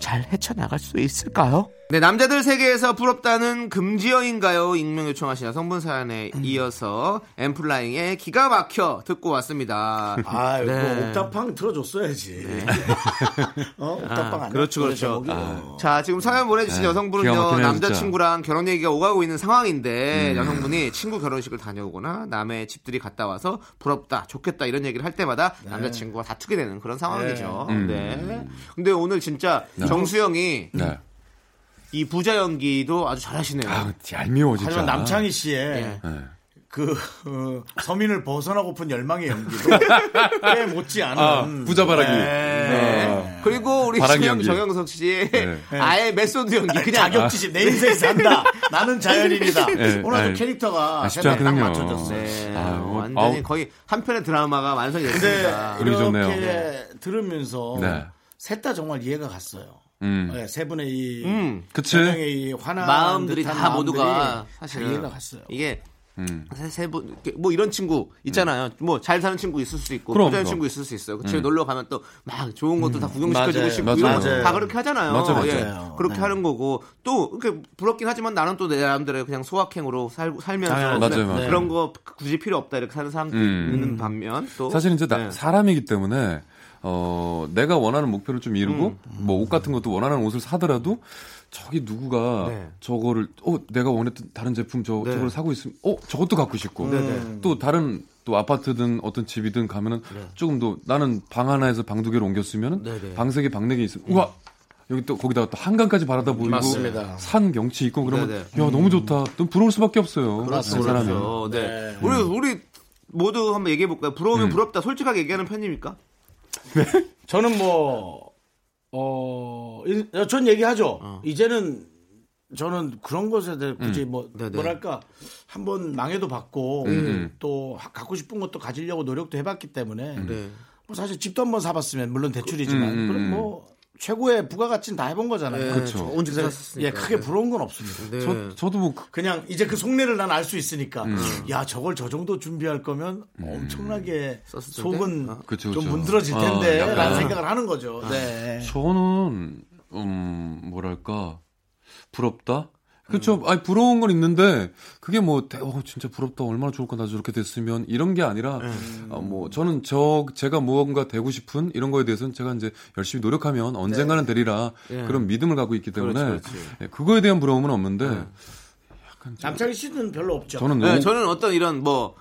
Speaker 2: 잘 헤쳐나갈 수 있을까요? 네, 남자들 세계에서 부럽다는 금지어인가요? 익명 요청하신 여성분 사연에 이어서 엠플라잉의 기가 막혀 듣고 왔습니다.
Speaker 1: 아, 이거
Speaker 2: 네.
Speaker 1: 옥탑방 틀어줬어야지. *laughs* 어, 옥탑방
Speaker 2: 아,
Speaker 1: 아니야?
Speaker 2: 그렇죠, 그렇죠.
Speaker 1: 제목이. 어.
Speaker 2: 자, 지금 사연 보내주신
Speaker 5: 네,
Speaker 2: 여성분은요, 남자친구랑 결혼 얘기가 오가고 있는 상황인데,
Speaker 5: 음.
Speaker 2: 여성분이 친구 결혼식을 다녀오거나, 남의 집들이 갔다 와서 부럽다, 좋겠다, 이런 얘기를 할 때마다 남자친구가 다투게 되는 그런 상황이죠.
Speaker 5: 네. 음.
Speaker 2: 네. 근데 오늘 진짜 정수 형이
Speaker 5: 네.
Speaker 2: 이 부자 연기도 아주 잘하시네요.
Speaker 5: 아, 얄미워, 진짜.
Speaker 1: 하지만 남창희 씨의
Speaker 2: 예.
Speaker 5: 네.
Speaker 1: 그 어, 서민을 벗어나고픈 열망의 연기도 *laughs* 꽤 못지 않은
Speaker 5: 아, 부자 바라기.
Speaker 2: 네. 그리고 우리
Speaker 5: 바라기
Speaker 2: 지금
Speaker 5: 연기.
Speaker 2: 정영석 씨의
Speaker 5: 네. *laughs*
Speaker 2: 아예 method 연기 그냥
Speaker 1: 자격지심 내 인생 산다 나는 자연인이다
Speaker 5: 네,
Speaker 1: 오늘도 캐릭터가
Speaker 5: 아, 쉽지
Speaker 1: 세상에 딱. 맞춰졌어요
Speaker 2: 네,
Speaker 5: 아, 뭐,
Speaker 2: 완전히
Speaker 5: 아우.
Speaker 2: 거의 한 편의 드라마가 완성이 됐습니다.
Speaker 1: 이렇게 들으면서
Speaker 5: 네.
Speaker 1: 셋다 정말 이해가 갔어요
Speaker 5: 음.
Speaker 1: 네, 세 분의 이
Speaker 2: 음.
Speaker 5: 그치?
Speaker 1: 세 명의 이 화나
Speaker 2: 마음들이 다 모두가
Speaker 1: 사실 이해가 갔어요
Speaker 2: 이게
Speaker 5: 음.
Speaker 2: 세분 뭐 이런 친구 있잖아요. 뭐잘 사는 친구 있을 수 있고
Speaker 5: 그럼,
Speaker 2: 부자인
Speaker 5: 그럼.
Speaker 2: 친구 있을 수 있어요. 그 집에 놀러 가면 또 막 좋은 것도 다 구경시켜주고
Speaker 1: 맞아요.
Speaker 2: 싶고
Speaker 5: 맞아요.
Speaker 2: 이런
Speaker 1: 맞아요.
Speaker 2: 다 그렇게 하잖아요.
Speaker 5: 맞아요,
Speaker 2: 예,
Speaker 1: 맞아요.
Speaker 2: 그렇게
Speaker 1: 네.
Speaker 2: 하는 거고 또 이렇게 부럽긴 하지만 나는 또 내 나름대로 그냥 소확행으로 살, 살면서. 그냥
Speaker 5: 맞아요, 맞아요.
Speaker 2: 그런 거 굳이 필요 없다 이렇게 사는 사람도
Speaker 5: 음.
Speaker 2: 있는 반면 또
Speaker 5: 사실 이제 나-
Speaker 2: 네.
Speaker 5: 사람이기 때문에 어 내가 원하는 목표를 좀 이루고 뭐옷 같은 것도 원하는 옷을 사더라도 저기 누구가
Speaker 2: 네.
Speaker 5: 저거를 어 내가 원했던 다른 제품 저
Speaker 2: 네.
Speaker 5: 저걸 사고 있으면 어 저것도 갖고 싶고 또 다른 또 아파트든 어떤 집이든 가면은 조금 더 나는 방 하나에서 방 두 개로 옮겼으면은
Speaker 2: 네, 네.
Speaker 5: 방세 개 방 네 개 있으면 우와 여기 또 거기다가 또 한강까지 바라다 보이고
Speaker 1: 맞습니다.
Speaker 5: 산 경치 있고 그러면
Speaker 2: 네,
Speaker 5: 야 너무 좋다. 또 부러울 수밖에 없어요.
Speaker 1: 그렇습니다.
Speaker 5: 그.
Speaker 2: 그렇죠. 네. 우리 우리 모두 한번 얘기해 볼까요? 부러우면
Speaker 5: 음.
Speaker 2: 부럽다. 솔직하게 얘기하는 편입니까? *laughs*
Speaker 1: 저는 뭐, 어, 이- 전 얘기하죠. 이제는 저는 그런 것에 대해 굳이 뭐,
Speaker 2: 네네.
Speaker 1: 뭐랄까, 한번 망해도 받고,
Speaker 5: 음.
Speaker 1: 또 하- 갖고 싶은 것도 가지려고 노력도 해봤기 때문에,
Speaker 2: 네.
Speaker 1: 뭐 사실 집도 한번 사봤으면, 물론 대출이지만,
Speaker 5: 음, 음,
Speaker 1: 그럼
Speaker 5: 음.
Speaker 1: 뭐, 최고의 부가가치는 다 해본 거잖아요.
Speaker 5: 그쵸.
Speaker 2: 좋은 집
Speaker 1: 그래서
Speaker 2: 샀으니까.
Speaker 1: 예, 크게 부러운 건 없습니다.
Speaker 2: 네.
Speaker 5: 저 저도 뭐 그-
Speaker 1: 그냥 이제 그 속내를 난 알 수 있으니까
Speaker 5: 음.
Speaker 1: 야 저걸 저 정도 준비할 거면 엄청나게
Speaker 2: 썼을
Speaker 1: 속은?
Speaker 2: 아.
Speaker 5: 그쵸,
Speaker 1: 좀
Speaker 5: 그쵸.
Speaker 1: 문드러질
Speaker 5: 어,
Speaker 1: 텐데
Speaker 5: 약간.
Speaker 1: 라는 생각을 하는 거죠. 네.
Speaker 5: 저는 음 뭐랄까 부럽다. 그렇죠. 아니 부러운 건 있는데 그게 뭐 대- 어, 진짜 부럽다. 얼마나 좋을까 나 저렇게 됐으면 이런 게 아니라 어, 뭐 저는 저 제가 무언가 되고 싶은 이런 거에 대해서는 제가 이제 열심히 노력하면 언젠가는 되리라
Speaker 2: 예.
Speaker 5: 그런 믿음을 갖고 있기 때문에
Speaker 2: 그렇지, 그렇지.
Speaker 5: 예, 그거에 대한 부러움은 없는데 약간 좀-
Speaker 1: 남창희 씨는 별로 없죠.
Speaker 5: 저는
Speaker 2: 네,
Speaker 5: 너무
Speaker 2: 저는 어떤 이런 뭐,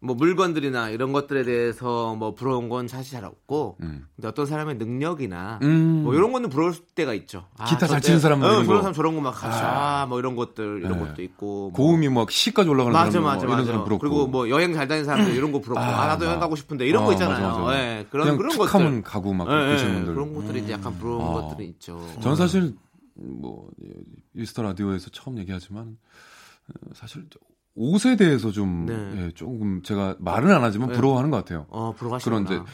Speaker 2: 뭐 물건들이나 이런 것들에 대해서 뭐 부러운 건 사실 잘 없고,
Speaker 5: 음.
Speaker 2: 근데 어떤 사람의 능력이나
Speaker 5: 음.
Speaker 2: 뭐 이런 거는 부러울 때가 있죠. 아,
Speaker 5: 기타 잘 치는 사람 뭐
Speaker 2: 어,
Speaker 5: 이런
Speaker 2: 그런
Speaker 5: 거.
Speaker 2: 사람 저런 거막 같이 아, 뭐 이런 것들 이런
Speaker 5: 네.
Speaker 2: 것도 있고. 뭐.
Speaker 5: 고음이 막 C까지 올라가는
Speaker 2: 맞아 맞아
Speaker 5: 뭐
Speaker 2: 맞아.
Speaker 5: 사람 부럽고
Speaker 2: 그리고 뭐 여행 잘 다니는 사람들 이런 거 부럽고 아,
Speaker 5: 아,
Speaker 2: 나도 여행
Speaker 5: 막.
Speaker 2: 가고 싶은데 이런 거
Speaker 5: 어,
Speaker 2: 있잖아요.
Speaker 5: 맞아, 맞아.
Speaker 2: 예, 그런 그런
Speaker 5: 툭
Speaker 2: 것들.
Speaker 5: 가고 막
Speaker 2: 예, 예,
Speaker 5: 그러시는 분들
Speaker 2: 그런 것들이 이제 약간 부러운
Speaker 5: 어.
Speaker 2: 것들은 있죠.
Speaker 5: 저는 사실 뭐 미스터 라디오에서 처음 얘기하지만 어, 사실 옷에 대해서 좀
Speaker 2: 네.
Speaker 5: 예, 조금 제가 말은 안 하지만
Speaker 2: 네.
Speaker 5: 부러워하는 것 같아요.
Speaker 2: 어, 부러워하시구나.
Speaker 5: 그런 이제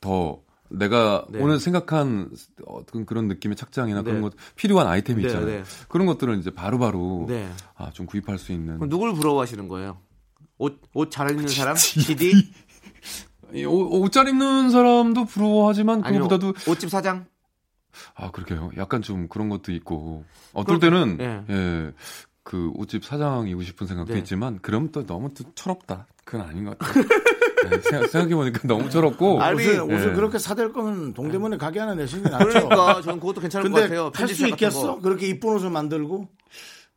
Speaker 5: 더 내가
Speaker 2: 네.
Speaker 5: 오늘 생각한 어떤 그런 느낌의 착장이나
Speaker 2: 네.
Speaker 5: 그런 것 필요한 아이템이
Speaker 2: 네,
Speaker 5: 있잖아요.
Speaker 2: 네.
Speaker 5: 그런 것들을 이제 바로바로
Speaker 2: 네.
Speaker 5: 아, 좀 구입할 수 있는
Speaker 2: 그럼 누굴 부러워하시는 거예요? 옷 옷 잘 입는 사람? GD?
Speaker 5: 이 옷- 옷잘 입는 사람도 부러워하지만 그거보다도
Speaker 2: 옷집 사장?
Speaker 5: 아 그렇게요. 약간 좀 그런 것도 있고 어떨
Speaker 2: 그럼-
Speaker 5: 때는
Speaker 2: 예.
Speaker 5: 예. 그 옷집 사장이고 싶은 생각도
Speaker 2: 네.
Speaker 5: 있지만 그럼 또 너무 또 철없다. 그건 아닌 것 같아요. 네, *laughs* 생각, 해보니까 너무 철없고
Speaker 2: 아니,
Speaker 1: 옷을, 옷을
Speaker 5: 예.
Speaker 1: 그렇게 사댈 거면 동대문에 가게 하나 내시는 게 낫죠.
Speaker 2: 그러니까 저는 그것도 괜찮을 것
Speaker 1: 근데
Speaker 2: 같아요.
Speaker 1: 할수
Speaker 2: 편집샵 같은
Speaker 1: 있겠어?
Speaker 2: 거.
Speaker 1: 그렇게 이쁜 옷을 만들고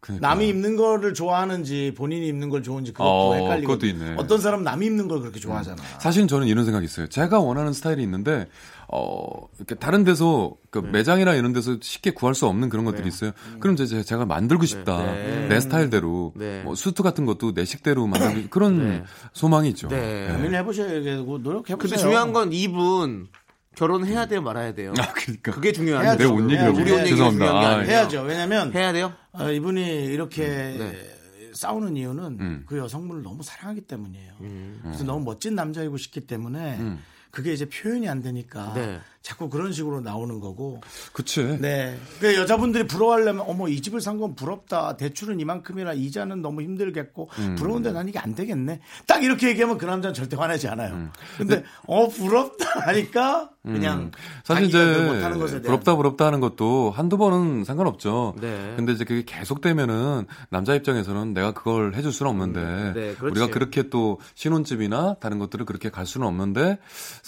Speaker 5: 그러니까.
Speaker 1: 남이 입는 거를 좋아하는지 본인이 입는 걸 좋은지 그것도
Speaker 5: 어,
Speaker 1: 헷갈리고
Speaker 5: 그것도 있네.
Speaker 1: 어떤 사람은 남이 입는 걸 그렇게 좋아하잖아.
Speaker 5: 사실은 저는 이런 생각이 있어요. 제가 원하는 스타일이 있는데 어 이렇게 다른 데서 그
Speaker 2: 네.
Speaker 5: 매장이나 이런 데서 쉽게 구할 수 없는 그런 것들이 있어요. 그럼 이제 제가 만들고 싶다.
Speaker 2: 네.
Speaker 5: 내 스타일대로
Speaker 2: 네.
Speaker 5: 뭐 수트 같은 것도 내 식대로 만들고 그런
Speaker 2: 네.
Speaker 5: 소망이 있죠.
Speaker 2: 네.
Speaker 5: 네.
Speaker 1: 고민해 보셔야 되고 노력해 보세요.
Speaker 2: 근데 중요한 건 이분 결혼해야 돼요, 말아야 돼요.
Speaker 5: 아, 그러니까.
Speaker 2: 그게 중요한.
Speaker 5: 내 옷 얘기를
Speaker 1: 해야죠.
Speaker 2: 우리 옷 얘기가
Speaker 5: 죄송합니다.
Speaker 2: 중요한 게
Speaker 5: 아,
Speaker 2: 아니에요.
Speaker 1: 해야죠. 왜냐면
Speaker 2: 해야 돼요?
Speaker 1: 어, 이분이 이렇게
Speaker 2: 네.
Speaker 1: 싸우는 이유는
Speaker 5: 음.
Speaker 1: 그 여성분을 너무 사랑하기 때문이에요. 그래서 너무 멋진 남자이고 싶기 때문에
Speaker 5: 음.
Speaker 1: 그게 이제 표현이 안 되니까
Speaker 2: 네.
Speaker 1: 자꾸 그런 식으로 나오는 거고.
Speaker 5: 그치.
Speaker 1: 네. 그 여자분들이 부러워하려면 어머 이 집을 산 건 부럽다. 대출은 이만큼이라 이자는 너무 힘들겠고
Speaker 5: 음.
Speaker 1: 부러운데 난 이게 안 되겠네. 딱 이렇게 얘기하면 그 남자는 절대 화내지 않아요.
Speaker 5: 음.
Speaker 1: 근데 어 부럽다 하니까 그냥
Speaker 5: 사실
Speaker 1: 자기가 그
Speaker 5: 이제
Speaker 1: 못하는 것에 대한
Speaker 5: 부럽다 부럽다 하는 것도 한두 번은 상관없죠.
Speaker 2: 네.
Speaker 5: 근데 이제 그게 계속되면은 남자 입장에서는 내가 그걸 해줄 수는 없는데
Speaker 2: 네, 그렇지.
Speaker 5: 우리가 그렇게 또 신혼집이나 다른 것들을 그렇게 갈 수는 없는데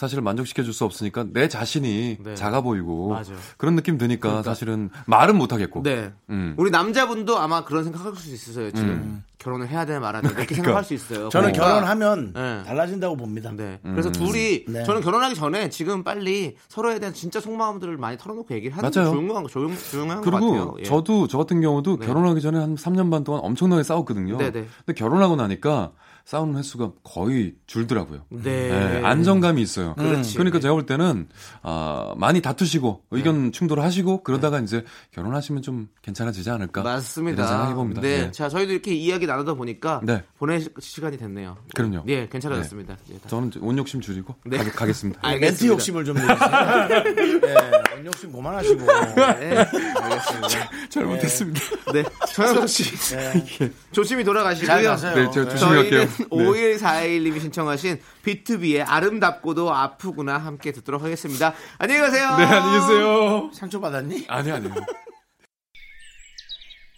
Speaker 5: 사실 만족시켜 줄 수 없으니까 내 자신이
Speaker 2: 네.
Speaker 5: 작아 보이고
Speaker 2: 맞아.
Speaker 5: 그런 느낌 드니까 사실은 말은 못 하겠고.
Speaker 2: 네.
Speaker 5: 음.
Speaker 2: 우리 남자분도 아마 그런 생각할 수 있어요. 지금 결혼을 해야 되나 말아야 되나 이렇게 생각할 수 있어요.
Speaker 1: 저는
Speaker 2: 그러니까
Speaker 1: 결혼하면
Speaker 2: 네.
Speaker 1: 달라진다고 봅니다.
Speaker 2: 네. 그래서 둘이
Speaker 1: 네.
Speaker 2: 저는 결혼하기 전에 지금 빨리 서로에 대한 진짜 속마음들을 많이 털어놓고 얘기를 하는 게
Speaker 5: 맞아요.
Speaker 2: 중요한 거 조용, 조용한 것 같아요.
Speaker 5: 그리고
Speaker 2: 예.
Speaker 5: 저도 저 같은 경우도 결혼하기 전에 한 3년 반 동안 엄청나게 싸웠거든요.
Speaker 2: 네네.
Speaker 5: 근데 결혼하고 나니까 싸우는 횟수가 거의 줄더라고요.
Speaker 2: 네.
Speaker 5: 네, 안정감이 있어요.
Speaker 2: 그렇지.
Speaker 5: 그러니까 제가 볼 때는 아, 많이 다투시고 의견 충돌하시고 그러다가 이제 결혼하시면 좀 괜찮아지지 않을까?
Speaker 2: 맞습니다.
Speaker 5: 생각해 봅니다.
Speaker 2: 네.
Speaker 5: 네.
Speaker 2: 자, 저희도 이렇게 이야기 나누다 보니까
Speaker 5: 네.
Speaker 2: 보낼 시간이 됐네요.
Speaker 5: 그럼요.
Speaker 2: 네, 괜찮아졌습니다. 예, 다-
Speaker 5: 저는 온 욕심 줄이고
Speaker 2: 네.
Speaker 5: 가, 가겠습니다. *laughs*
Speaker 2: 아,
Speaker 1: 멘트
Speaker 2: 알겠습니다.
Speaker 1: 욕심을 좀 내주세요. *laughs* 네, 멘트 욕심 그만하시고.
Speaker 2: 네, 알겠습니다. *laughs*
Speaker 5: 잘못했습니다.
Speaker 2: 네, 정영석 씨 조심히 돌아가시고요.
Speaker 1: 잘 가세요.
Speaker 5: 네, 제가 조심히
Speaker 2: 저희는
Speaker 5: 갈게요. 네.
Speaker 2: 5141님이 신청하신 비투비의 아름답고도 아프구나 함께 듣도록 하겠습니다. 안녕히 가세요.
Speaker 5: 네, 안녕히 계세요.
Speaker 1: 상처 받았니?
Speaker 5: 아니 아니요.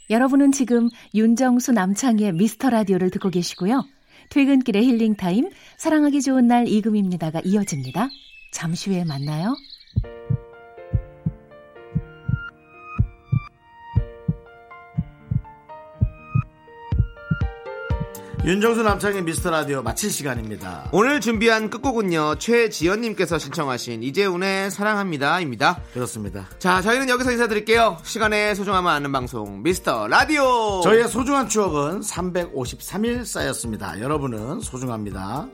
Speaker 7: 여러분은 지금 윤정수 남창희의 미스터 라디오를 듣고 계시고요. 퇴근길의 힐링 타임, 사랑하기 좋은 날 이금입니다가 이어집니다. 잠시 후에 만나요.
Speaker 1: 윤정수 남창의 미스터 라디오 마칠 시간입니다.
Speaker 2: 오늘 준비한 끝곡은요. 최지연님께서 신청하신 이재훈의 사랑합니다입니다.
Speaker 1: 그렇습니다.
Speaker 2: 자, 저희는 여기서 인사드릴게요. 시간의 소중함을 아는 방송 미스터 라디오.
Speaker 1: 저희의 소중한 추억은 353일 쌓였습니다. 여러분은 소중합니다.